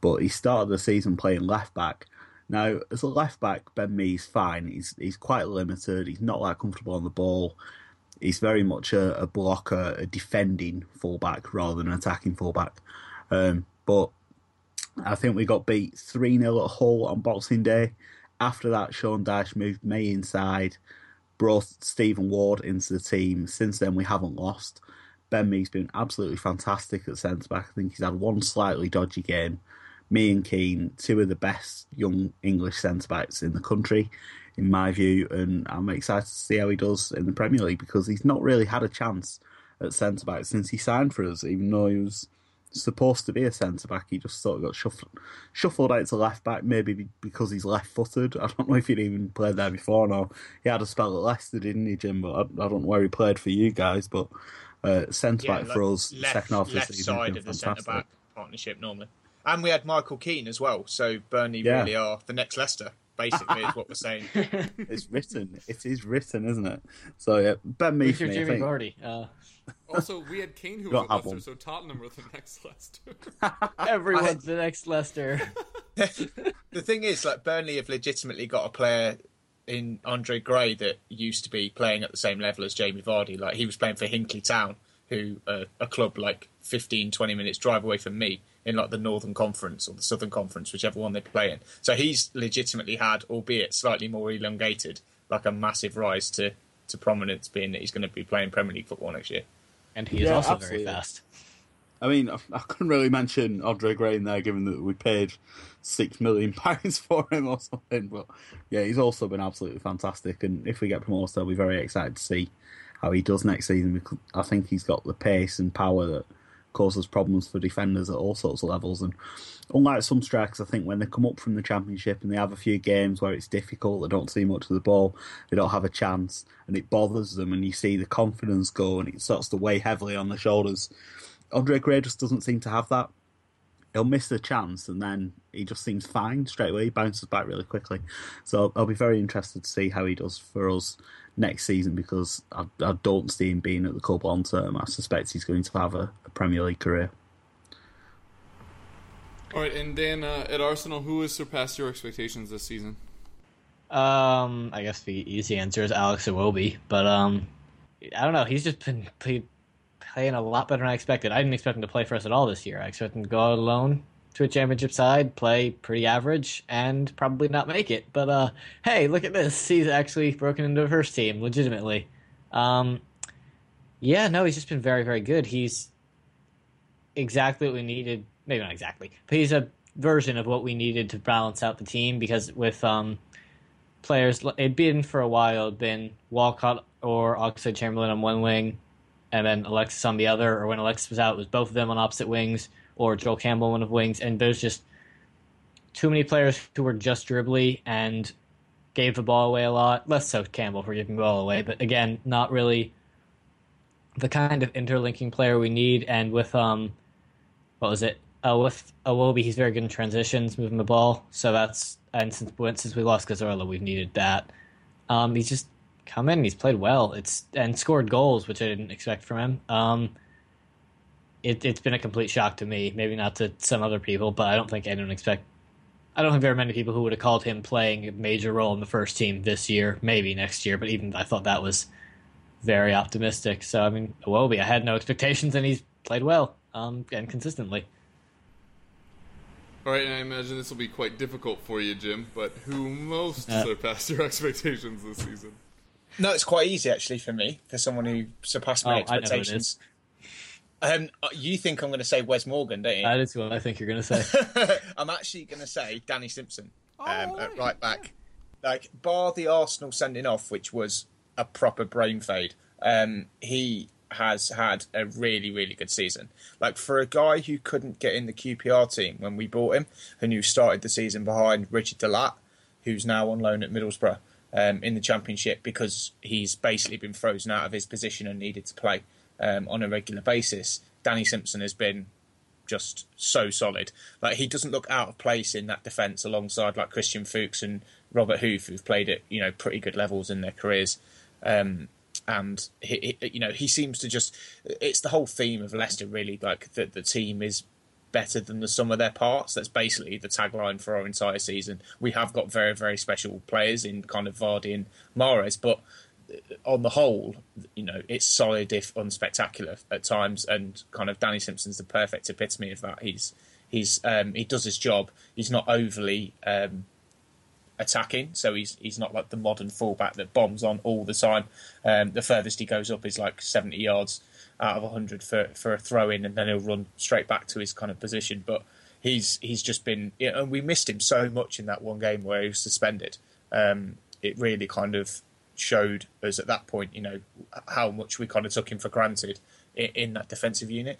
but he started the season playing left back. Now, as a left back, Ben Mee's fine. He's he's quite limited. He's not that comfortable on the ball. He's very much a, a blocker, a defending fullback rather than an attacking fullback. Um, but I think we got beat 3 0 at Hull on Boxing Day. After that, Sean Dyche moved May inside, brought Stephen Ward into the team. Since then, we haven't lost. Ben Mee's been absolutely fantastic at centre back. I think he's had one slightly dodgy game. Mee and Keane, two of the best young English centre backs in the country, in my view, and I'm excited to see how he does in the Premier League because he's not really had a chance at centre back since he signed for us, even though he was supposed to be a centre back. He just sort of got shuffled, shuffled out to left back, maybe because he's left footed. I don't know if he'd even played there before. No, he had a spell at Leicester, didn't he, Jim? But I, I don't know where he played for you guys. But uh, centre Yeah, back like for us, left, second half of the season, side been of the centre back partnership normally. And we had Michael Keane as well, so Burnley Yeah. really are the next Leicester, basically, is what we're saying. It's written. It is written, isn't it? So yeah, Ben Mee who's for your me. I Jimmy think. Vardy? Uh, Also, we had Kane who was at Leicester, so Tottenham were the next Leicester. everyone's the next Leicester. the thing is, like Burnley have legitimately got a player in Andre Gray that used to be playing at the same level as Jamie Vardy. Like he was playing for Hinckley Town, who uh, a club like 15, 20 minutes drive away from me in like the Northern Conference or the Southern Conference, whichever one they play in. So he's legitimately had, albeit slightly more elongated, like a massive rise to, to prominence, being that he's going to be playing Premier League football next year. And he is yeah, also absolutely. very fast. I mean, I, couldn't really mention Andre Gray in there, given that we paid six million pounds for him or something. But yeah, he's also been absolutely fantastic. And if we get promoted, I'll be very excited to see how he does next season. Because I think he's got the pace and power that causes problems for defenders at all sorts of levels. And unlike some strikers, I think when they come up from the championship and they have a few games where it's difficult, they don't see much of the ball, they don't have a chance, and it bothers them, and you see the confidence go, and it starts to weigh heavily on their shoulders Andre Gray just doesn't seem to have that. He'll miss the chance and then he just seems fine straight away. He bounces back really quickly. So I'll be very interested to see how he does for us next season because I, I don't see him being at the club long term. I suspect he's going to have a, a Premier League career. All right, and Dan, uh, at Arsenal, who has surpassed your expectations this season? Um, I guess the easy answer is Alex Iwobi, but um, I don't know. He's just been played playing a lot better than I expected. I didn't expect him to play for us at all this year. I expected him to go out alone to a championship side, play pretty average, and probably not make it. But uh, hey, look at this. He's actually broken into a first team, legitimately. Um, yeah, no, he's just been very, very good. He's exactly what we needed. Maybe not exactly, but he's a version of what we needed to balance out the team because with um, players, it'd been for a while, it'd been Walcott or Oxlade Chamberlain on one wing, and then Alexis on the other, or when Alexis was out, it was both of them on opposite wings, or Joel Campbell one of wings, and there's just too many players who were just dribbly and gave the ball away a lot. Less so Campbell for giving the ball away, but again, not really the kind of interlinking player we need. And with um, what was it? Uh, with Iwobi, he's very good in transitions, moving the ball. So that's and since since we lost Cazorla, we've needed that. Um, he's just come in. He's played well. It's and scored goals, which I didn't expect from him. Um, it, has been a complete shock to me. Maybe not to some other people, but I don't think anyone expect. I don't think there are many people who would have called him playing a major role in the first team this year, maybe next year. But even I thought that was very optimistic. So I mean, Iwobi, I had no expectations, and he's played well um, and consistently. All right, and I imagine this will be quite difficult for you, Jim. But who most uh, surpassed your expectations this season? No, it's quite easy actually for me, for someone who surpassed my oh, expectations. Um, uh, you think I'm going to say Wes Morgan, don't you? That is what I think you're going to say. I'm actually going to say Danny Simpson um, oh, at right back. Like, bar the Arsenal sending off, which was a proper brain fade, um, he has had a really, really good season. Like, for a guy who couldn't get in the QPR team when we bought him, and who started the season behind Richard De Laet, who's now on loan at Middlesbrough, um, in the Championship because he's basically been frozen out of his position and needed to play um, on a regular basis. Danny Simpson has been just so solid. Like he doesn't look out of place in that defence alongside like Christian Fuchs and Robert Huth, who've played at you know pretty good levels in their careers. Um, and he, he, you know he seems to just it's the whole theme of Leicester really like that the team is better than the sum of their parts. That's basically the tagline for our entire season. We have got very, very special players in kind of Vardy and Mahrez, but uh, on the whole, you know, it's solid if unspectacular at times. And kind of Danny Simpson's the perfect epitome of that. He's he's um, he does his job. He's not overly um, attacking, so he's he's not like the modern fullback that bombs on all the time. Um, the furthest he goes up is like seventy yards out of 100 for, for a throw in, and then he'll run straight back to his kind of position. But he's he's just been, you know, and we missed him so much in that one game where he was suspended. Um, it really kind of showed us at that point, you know, how much we kind of took him for granted in, in that defensive unit.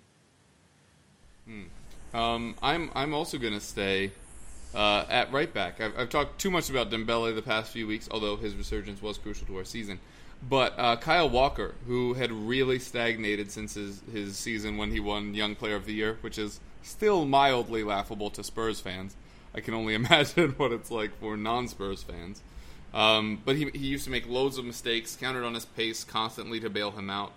Hmm. Um, I'm I'm also going to stay uh, at right back. I've, I've, talked too much about Dembele the past few weeks, although his resurgence was crucial to our season. But uh, Kyle Walker, who had really stagnated since his, his season when he won Young Player of the Year, which is still mildly laughable to Spurs fans. I can only imagine what it's like for non Spurs fans. Um, but he, he used to make loads of mistakes, counted on his pace constantly to bail him out.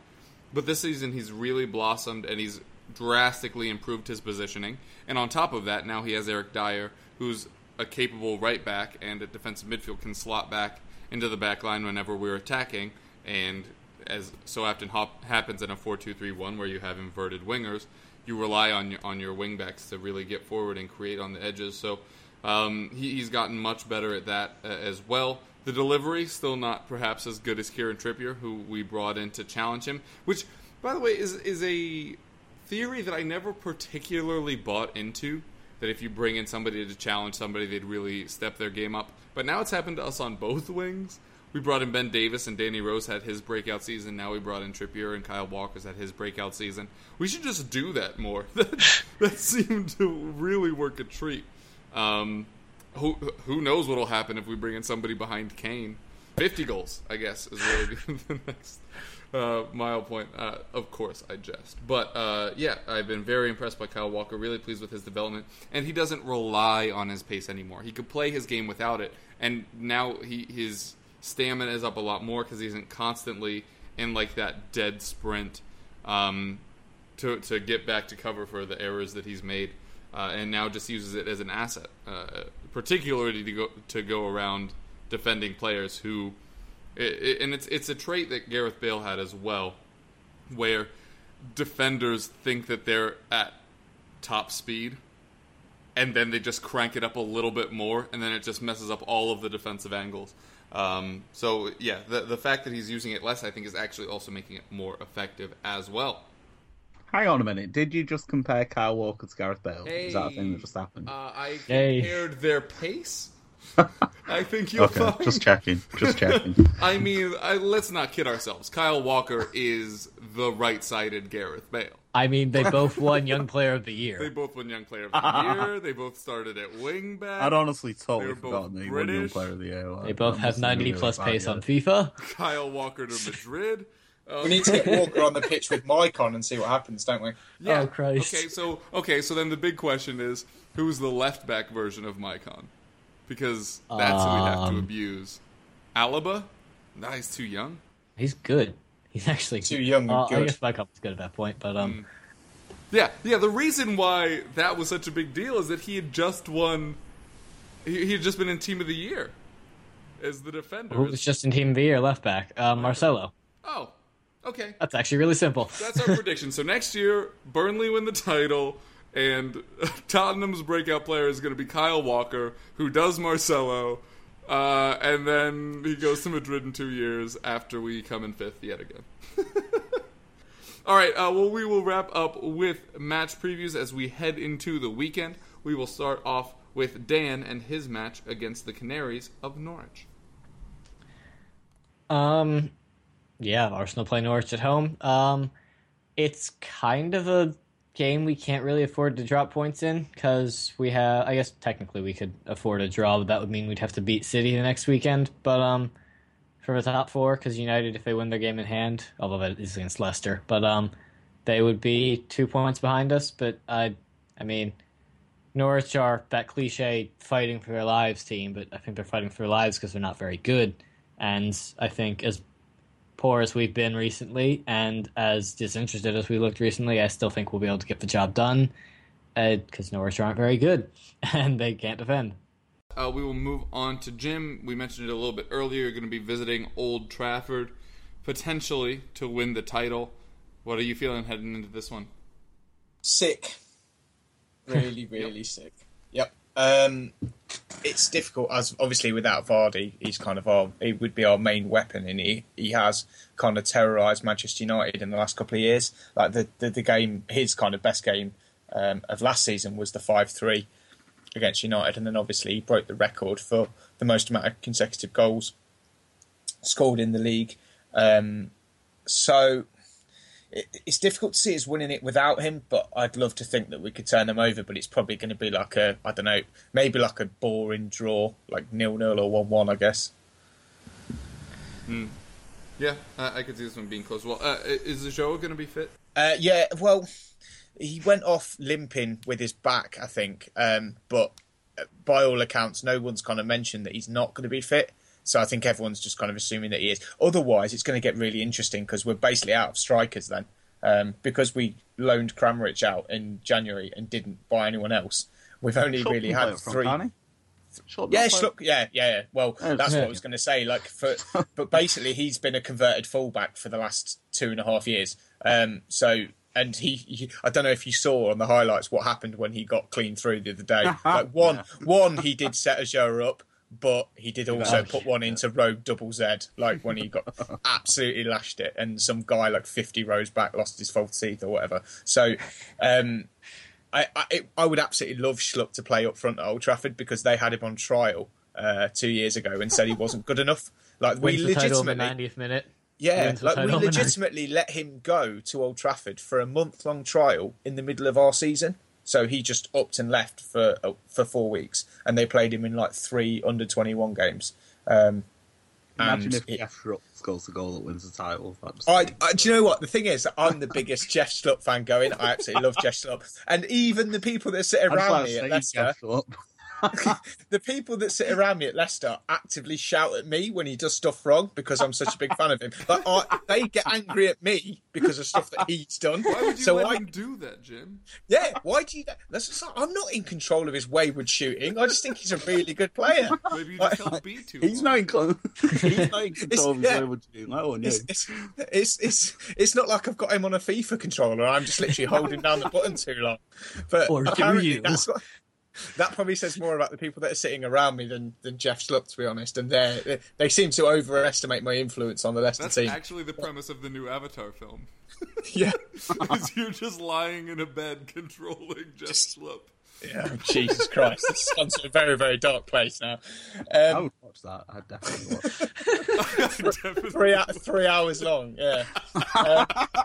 But this season, he's really blossomed and he's drastically improved his positioning. And on top of that, now he has Eric Dier, who's a capable right back and a defensive midfield can slot back into the back line whenever we're attacking. And as so often hop, happens in a 4-2-3-1 where you have inverted wingers, you rely on your, on your wingbacks to really get forward and create on the edges. So um, he, he's gotten much better at that uh, as well. The delivery still not perhaps as good as Kieran Trippier, who we brought in to challenge him. Which, by the way, is is a theory that I never particularly bought into. That if you bring in somebody to challenge somebody, they'd really step their game up. But now it's happened to us on both wings. We brought in Ben Davies and Danny Rose had his breakout season. Now we brought in Trippier and Kyle Walker's had his breakout season. We should just do that more. that, that seemed to really work a treat. Um, who who knows what'll happen if we bring in somebody behind Kane? Fifty goals, I guess, is really the next uh, mile point. Uh, of course, I jest, but uh, yeah, I've been very impressed by Kyle Walker. Really pleased with his development, and he doesn't rely on his pace anymore. He could play his game without it, and now he his stamina is up a lot more because he isn't constantly in like that dead sprint um, to to get back to cover for the errors that he's made uh, and now just uses it as an asset, uh, particularly to go to go around defending players who, it, it, and it's it's a trait that Gareth Bale had as well, where defenders think that they're at top speed, and then they just crank it up a little bit more, and then it just messes up all of the defensive angles. Um, so yeah, the the fact that he's using it less, I think, is actually also making it more effective as well. Hang on a minute. Did you just compare Kyle Walker to Gareth Bale? Hey, Is that a thing that just happened? Uh, I Hey. compared their pace. I think you'll okay, find. just checking. Just checking. I mean, I, let's not kid ourselves. Kyle Walker is the right-sided Gareth Bale. I mean, they both won Young Player of the Year. They both won Young Player of the Year. They both started at wing back. I'd honestly totally They're both forgotten that he won Young Player of the Year. They both That have 90 really plus pace on FIFA. Kyle Walker to Madrid. Um, We need to get Walker on the pitch with Maicon and see what happens, don't we? yeah. Oh, Christ. Okay, so okay, so then the big question is, who's the left back version of Maicon? Because that's who we have to Um. abuse. Alaba? Nah, he's too young. He's good. He's actually Too young and Uh, I guess my good at that point, but um, Yeah, yeah. The reason why that was such a big deal is that he had just won. He, he had just been in Team of the Year as the defender. who was just in Team of the Year left back? Uh, Marcelo. oh, okay. That's actually really simple. That's our prediction. So next year, Burnley win the title, and Tottenham's breakout player is going to be Kyle Walker, who does Marcelo, uh, and then he goes to Madrid in two years after we come in fifth yet again. All right. Uh, well, we will wrap up with match previews as we head into the weekend. We will start off with Dan and his match against the Canaries of Norwich. Um, yeah, Arsenal play Norwich at home. Um, it's kind of a game we can't really afford to drop points in because we have. I guess technically we could afford a draw, but that would mean we'd have to beat City the next weekend. But um, for the top four, because United, if they win their game in hand, although that is against Leicester, but um, they would be two points behind us. But I, I mean. Norwich are that cliche fighting for their lives team, but I think they're fighting for their lives because they're not very good. And I think as poor as we've been recently and as disinterested as we looked recently, I still think we'll be able to get the job done because Norwich aren't very good and they can't defend. Uh, we will move on to Jim. We mentioned it a little bit earlier. You're going to be visiting Old Trafford, potentially to win the title. What are you feeling heading into this one? Sick. Really, really sick. Yep. Um, it's difficult as obviously without Vardy, he's kind of our he would be our main weapon, and he he has kind of terrorised Manchester United in the last couple of years. Like the the, the game, his kind of best game um, of last season was the five three against United, and then obviously he broke the record for the most amount of consecutive goals scored in the league. Um, so it, it's difficult to see us winning it without him, but I'd love to think that we could turn them over. But it's probably going to be like a, I don't know, maybe like a boring draw, like nil nil or one one, I guess. Yeah, I, I could see this one being close. Well, uh, is the show going to be fit? Uh, yeah, well, he went off limping with his back, I think. Um, but uh, by all accounts, no one's kind of mentioned that he's not going to be fit. So I think everyone's just kind of assuming that he is. Otherwise, it's going to get really interesting because we're basically out of strikers then. um, because we loaned Kramaric out in January and didn't buy anyone else. We've only really had three. yeah, Schlupp, yeah, yeah, yeah. Well, oh, that's yeah. what I was going to say. Like, for, but basically, he's been a converted fullback for the last two and a half years. Um, so, and he, he, I don't know if you saw on the highlights what happened when he got clean through the other day. like one, one, he did set Azure up, but he did also put one into row double Z, like when he got absolutely lashed it, and some guy like 50 rows back lost his false teeth or whatever. So, um, I, I, I would absolutely love Schlupp to play up front at Old Trafford because they had him on trial uh, two years ago and said he wasn't good enough. Like we legitimately, ninetieth minute. Yeah, like we legitimately let him go to Old Trafford for a month long trial in the middle of our season. So he just upped and left for uh, for four weeks, and they played him in like three under twenty one games. Um, Imagine if it, Jeff Schlupp scores the goal that wins the title. I, I, do you know what? The thing is, I'm the biggest Jeff Schlupp fan going. I absolutely love Jeff Schlupp. And even the people that sit around me at Leicester, the people that sit around me at Leicester actively shout at me when he does stuff wrong because I'm such a big fan of him. Like, I, they get angry at me because of stuff that he's done. Why would you so let I, him do that, Jim? Yeah, why do you? That's I'm not in control of his wayward shooting. I just think he's a really good player. Maybe you just like, be too. He's not in, he's not in control of his yeah, wayward shooting. Like, oh, it's, it's, it's, it's, it's not like I've got him on a FIFA controller. I'm just literally holding down the button too long. But or apparently, that's what, that probably says more about the people that are sitting around me than, than Jeff Schlupp, to be honest. And they they seem to overestimate my influence on the Leicester That's team. actually the premise of the new Avatar film. yeah, is you're just lying in a bed controlling Jeff just, Schlupp. Yeah, Jesus Christ, this has gone to a very, very dark place now. Um, I would watch that. I'd definitely watch. three, three hours long. Yeah, um,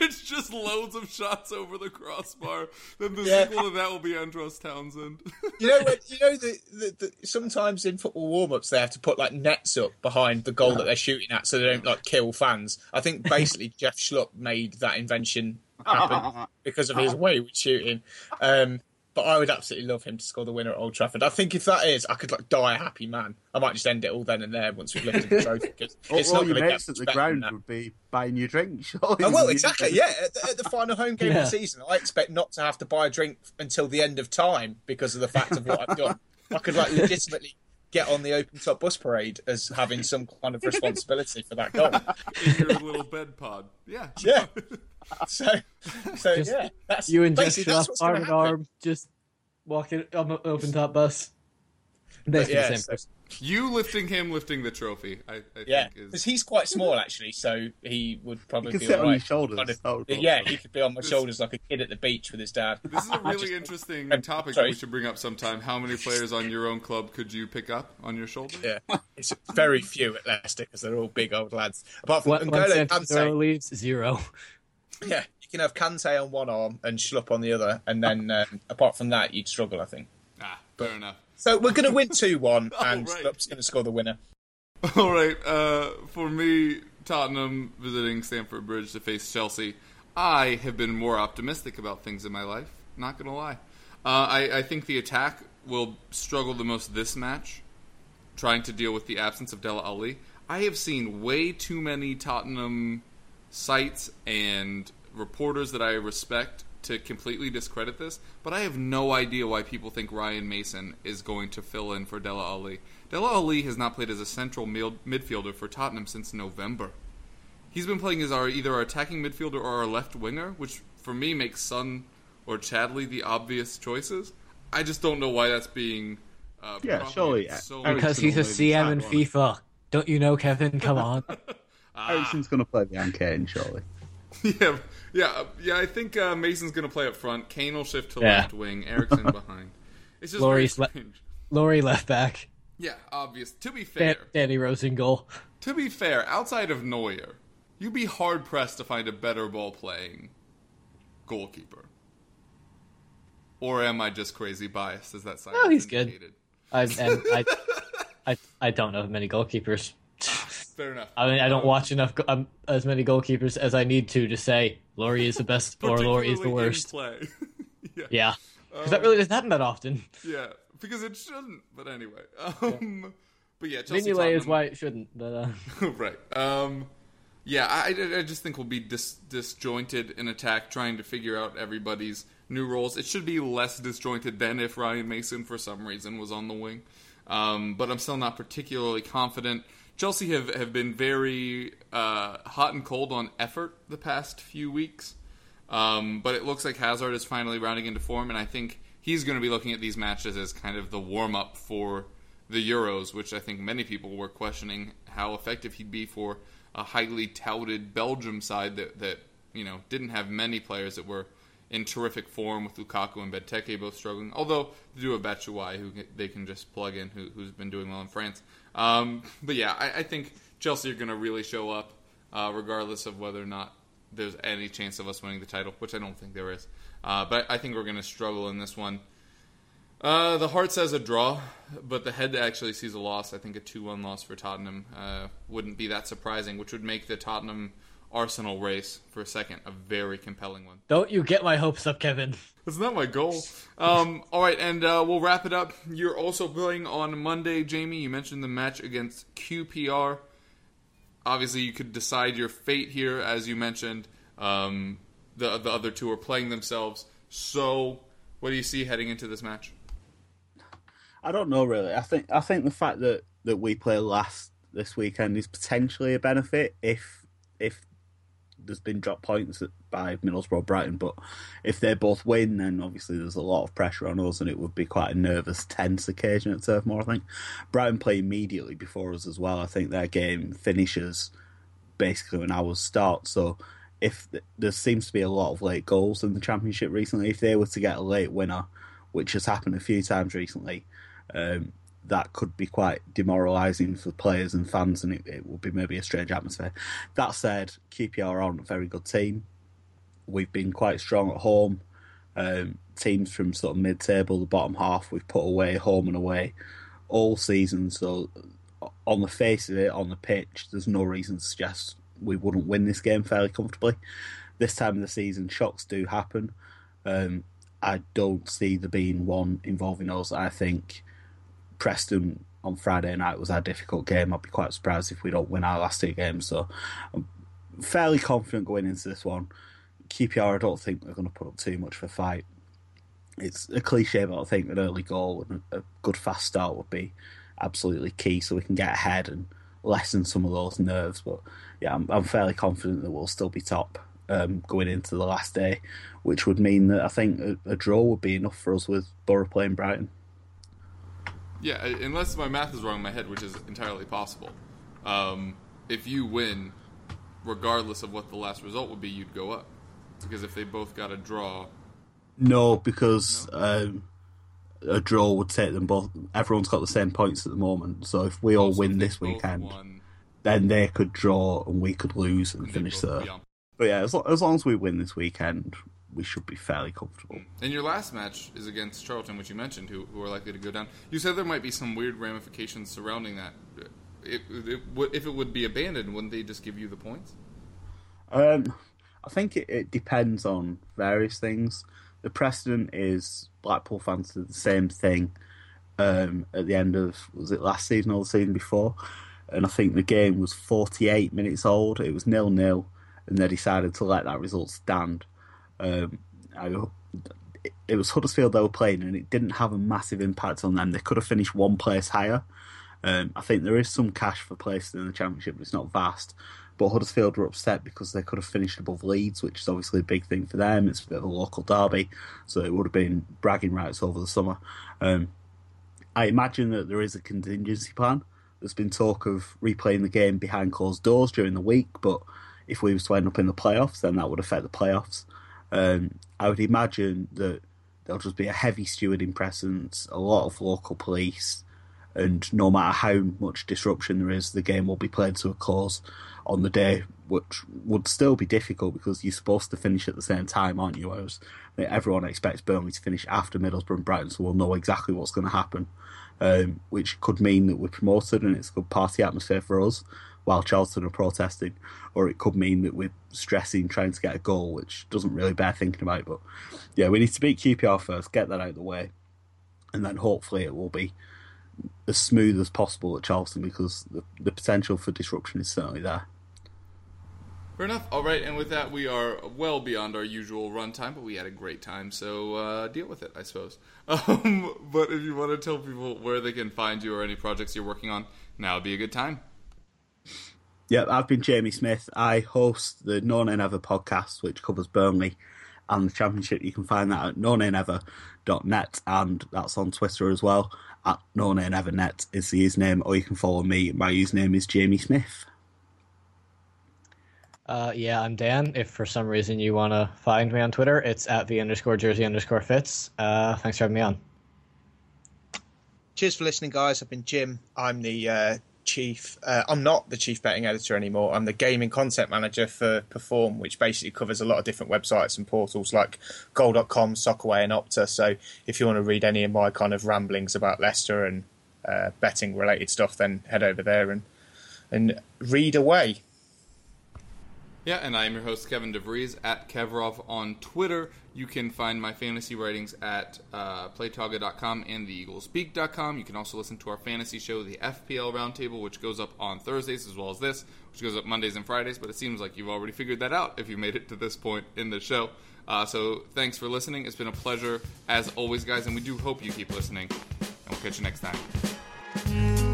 it's just loads of shots over the crossbar. Then the yeah. sequel to that will be Andros Townsend. you know, when, you know the, the, the, sometimes in football warm-ups they have to put like nets up behind the goal that they're shooting at so they don't like kill fans. I think basically Jeff Schlupp made that invention happen because of his way wayward shooting. Um, but I would absolutely love him to score the winner at Old Trafford. I think if that is, I could like die a happy man. I might just end it all then and there once we've lifted the trophy because it's not going to get at the ground would be buying you a drink. Oh, well, exactly. Yeah, at the, at the, final home game yeah. of the season, I expect not to have to buy a drink until the end of time because of the fact of what I've done. I could like legitimately get on the open top bus parade as having some kind of responsibility for that goal. In your little bed pod. Yeah. Yeah. So, so just, yeah, that's you and Jeff Schlupp arm in arm, just walking on the open top bus. Basically yeah, the same person. You lifting him, lifting the trophy. I, I yeah, because is... he's quite small actually, so he would probably be sit on your shoulders. Kind of, yeah, he could be on my this... shoulders like a kid at the beach with his dad. This is a really just... interesting topic that we should bring up sometime. How many players on your own club could you pick up on your shoulder? Yeah, it's very few at Leicester because they're all big old lads. Apart from N'Golo Kante, leaves zero. Yeah, you can have Kante on one arm and Schlupp on the other, and then um, apart from that, you'd struggle, I think. Ah, fair enough. So we're going to win 2 1, and right. Schlupp's going to score the winner. All right. Uh, for me, Tottenham visiting Stamford Bridge to face Chelsea. I have been more optimistic about things in my life. Not going to lie. Uh, I, I, think the attack will struggle the most this match, trying to deal with the absence of Dele Alli. I have seen way too many Tottenham sites and reporters that I respect to completely discredit this, but I have no idea why people think Ryan Mason is going to fill in for Dele Alli. Dele Alli has not played as a central midfielder for Tottenham since November. He's been playing as our either our attacking midfielder or our left winger, which for me makes Son or Chadli the obvious choices. I just don't know why that's being. Uh, yeah, surely so because he's a CM in FIFA. Don't you know, Kevin? Come on. ah. Eriksen's going to play the Ankane, surely. yeah, yeah, yeah. I think uh, Mason's going to play up front. Kane will shift to yeah. left wing. Eriksen behind. It's just Laurie's le- Lloris left back. Yeah, obvious. To be fair, Danny Rose in goal. To be fair, outside of Neuer, you'd be hard pressed to find a better ball playing goalkeeper. Or am I just crazy biased? Is that side? No, he's good. I, and I, I, I don't know of many goalkeepers. Fair enough. I mean, I don't watch enough um, as many goalkeepers as I need to to say Lloris is the best or Lloris is the worst. Yeah, because um, that really doesn't happen that often. Yeah, because it shouldn't. But anyway, um, yeah. but yeah, Chelsea Mignolet is why it shouldn't. But uh... right. Um, Yeah, I, I just think we'll be dis- disjointed in attack, trying to figure out everybody's new roles. It should be less disjointed than if Ryan Mason, for some reason, was on the wing. Um, but I'm still not particularly confident. Chelsea have, have been very uh, hot and cold on effort the past few weeks. Um, but it looks like Hazard is finally rounding into form, and I think he's going to be looking at these matches as kind of the warm up for the Euros, which I think many people were questioning how effective he'd be for a highly touted Belgium side that, that you know didn't have many players that were in terrific form with Lukaku and Benteke both struggling. Although they do have Batshuayi, who they can just plug in, who, has been doing well in France. Um, but yeah, I, I, think Chelsea are going to really show up, uh, regardless of whether or not there's any chance of us winning the title, which I don't think there is. Uh, but I think we're going to struggle in this one. Uh, the heart says a draw, but the head actually sees a loss. I think a 2 1 loss for Tottenham uh, wouldn't be that surprising, which would make the Tottenham Arsenal race for a second a very compelling one. Don't you get my hopes up, Kevin. That's not my goal. Um, all right, and uh, we'll wrap it up. You're also playing on Monday, Jamie. You mentioned the match against QPR. Obviously, you could decide your fate here, as you mentioned. Um, the the other two are playing themselves. So, what do you see heading into this match? I don't know really. I think I think the fact that, that we play last this weekend is potentially a benefit if if there's been drop points by Middlesbrough Brighton, but if they both win, then obviously there's a lot of pressure on us, and it would be quite a nervous, tense occasion at Turf Moor. I think Brighton play immediately before us as well. I think their game finishes basically when ours starts. So if there seems to be a lot of late goals in the Championship recently, if they were to get a late winner, which has happened a few times recently, um, that could be quite demoralising for players and fans, and it, it would be maybe a strange atmosphere. That said, QPR aren't a very good team. We've been quite strong at home. Um, teams from sort of mid-table, the bottom half, we've put away home and away all season. So, on the face of it, on the pitch, there's no reason to suggest we wouldn't win this game fairly comfortably. This time of the season, shocks do happen. Um, I don't see there being one involving us. I think Preston on Friday night was our difficult game. I'd be quite surprised if we don't win our last two games. So I'm fairly confident going into this one. QPR, I don't think they're going to put up too much of a fight. It's a cliche, but I think an early goal and a good fast start would be absolutely key so we can get ahead and lessen some of those nerves. But yeah, I'm, I'm fairly confident that we'll still be top um, going into the last day, which would mean that I think a, a draw would be enough for us with Borough playing Brighton. Yeah, unless my math is wrong in my head, which is entirely possible. Um, if you win, regardless of what the last result would be, you'd go up. Because if they both got a draw. No, because no? Um, a draw would take them both. Everyone's got the same points at the moment. So if we all also win this weekend, won, then they could draw and we could lose and, and finish third. But yeah, as, as long as we win this weekend, we should be fairly comfortable. And your last match is against Charlton, which you mentioned, who, who are likely to go down. You said there might be some weird ramifications surrounding that. It, it, if it would be abandoned, wouldn't they just give you the points? Um, I think it, it depends on various things. The precedent is Blackpool fans did the same thing um, at the end of was it last season or the season before, and I think the game was 48 minutes old. It was nil nil, and they decided to let that result stand. Um, I, it was Huddersfield they were playing, and it didn't have a massive impact on them. They could have finished one place higher. Um, I think there is some cash for places in the championship, but it's not vast. But Huddersfield were upset because they could have finished above Leeds, which is obviously a big thing for them. It's a bit of a local derby, so it would have been bragging rights over the summer. Um, I imagine that there is a contingency plan. There's been talk of replaying the game behind closed doors during the week, but if we were to end up in the playoffs, then that would affect the playoffs. Um, I would imagine that there'll just be a heavy stewarding presence, a lot of local police, and no matter how much disruption there is, the game will be played to a close on the day, which would still be difficult because you're supposed to finish at the same time, aren't you? Everyone expects Burnley to finish after Middlesbrough and Brighton, so we'll know exactly what's going to happen, um, which could mean that we're promoted and it's a good party atmosphere for us while Charlton are protesting, or it could mean that we're stressing trying to get a goal, which doesn't really bear thinking about. But yeah, we need to beat QPR first, get that out of the way, and then hopefully it will be as smooth as possible at Charlton because the, the potential for disruption is certainly there. Fair enough. All right, and with that, we are well beyond our usual runtime, but we had a great time, so uh, deal with it, I suppose. Um, but if you want to tell people where they can find you or any projects you're working on, now would be a good time. Yeah, I've been Jamie Smith. I host the No Nay Never podcast, which covers Burnley and the Championship. You can find that at nonaynever.net, and that's on Twitter as well. At No Nay Never Net is the username, or you can follow me. My username is Jamie Smith. Uh, yeah, I'm Dan. If for some reason you want to find me on Twitter, it's at the underscore jersey underscore Fitz. Uh, thanks for having me on. Cheers for listening, guys. I've been Jim. I'm the uh, chief. Uh, I'm not the chief betting editor anymore. I'm the gaming content manager for Perform, which basically covers a lot of different websites and portals like Goal.com, Soccerway, and Opta. So if you want to read any of my kind of ramblings about Leicester and uh, betting related stuff, then head over there and and read away. Yeah, and I am your host, Kevin DeVries, at Kevrov on Twitter. You can find my fantasy writings at uh, playtoga.com and theeaglespeak.com. You can also listen to our fantasy show, the FPL Roundtable, which goes up on Thursdays as well as this, which goes up Mondays and Fridays. But it seems like you've already figured that out if you made it to this point in the show. Uh, so thanks for listening. It's been a pleasure as always, guys, and we do hope you keep listening. And we'll catch you next time.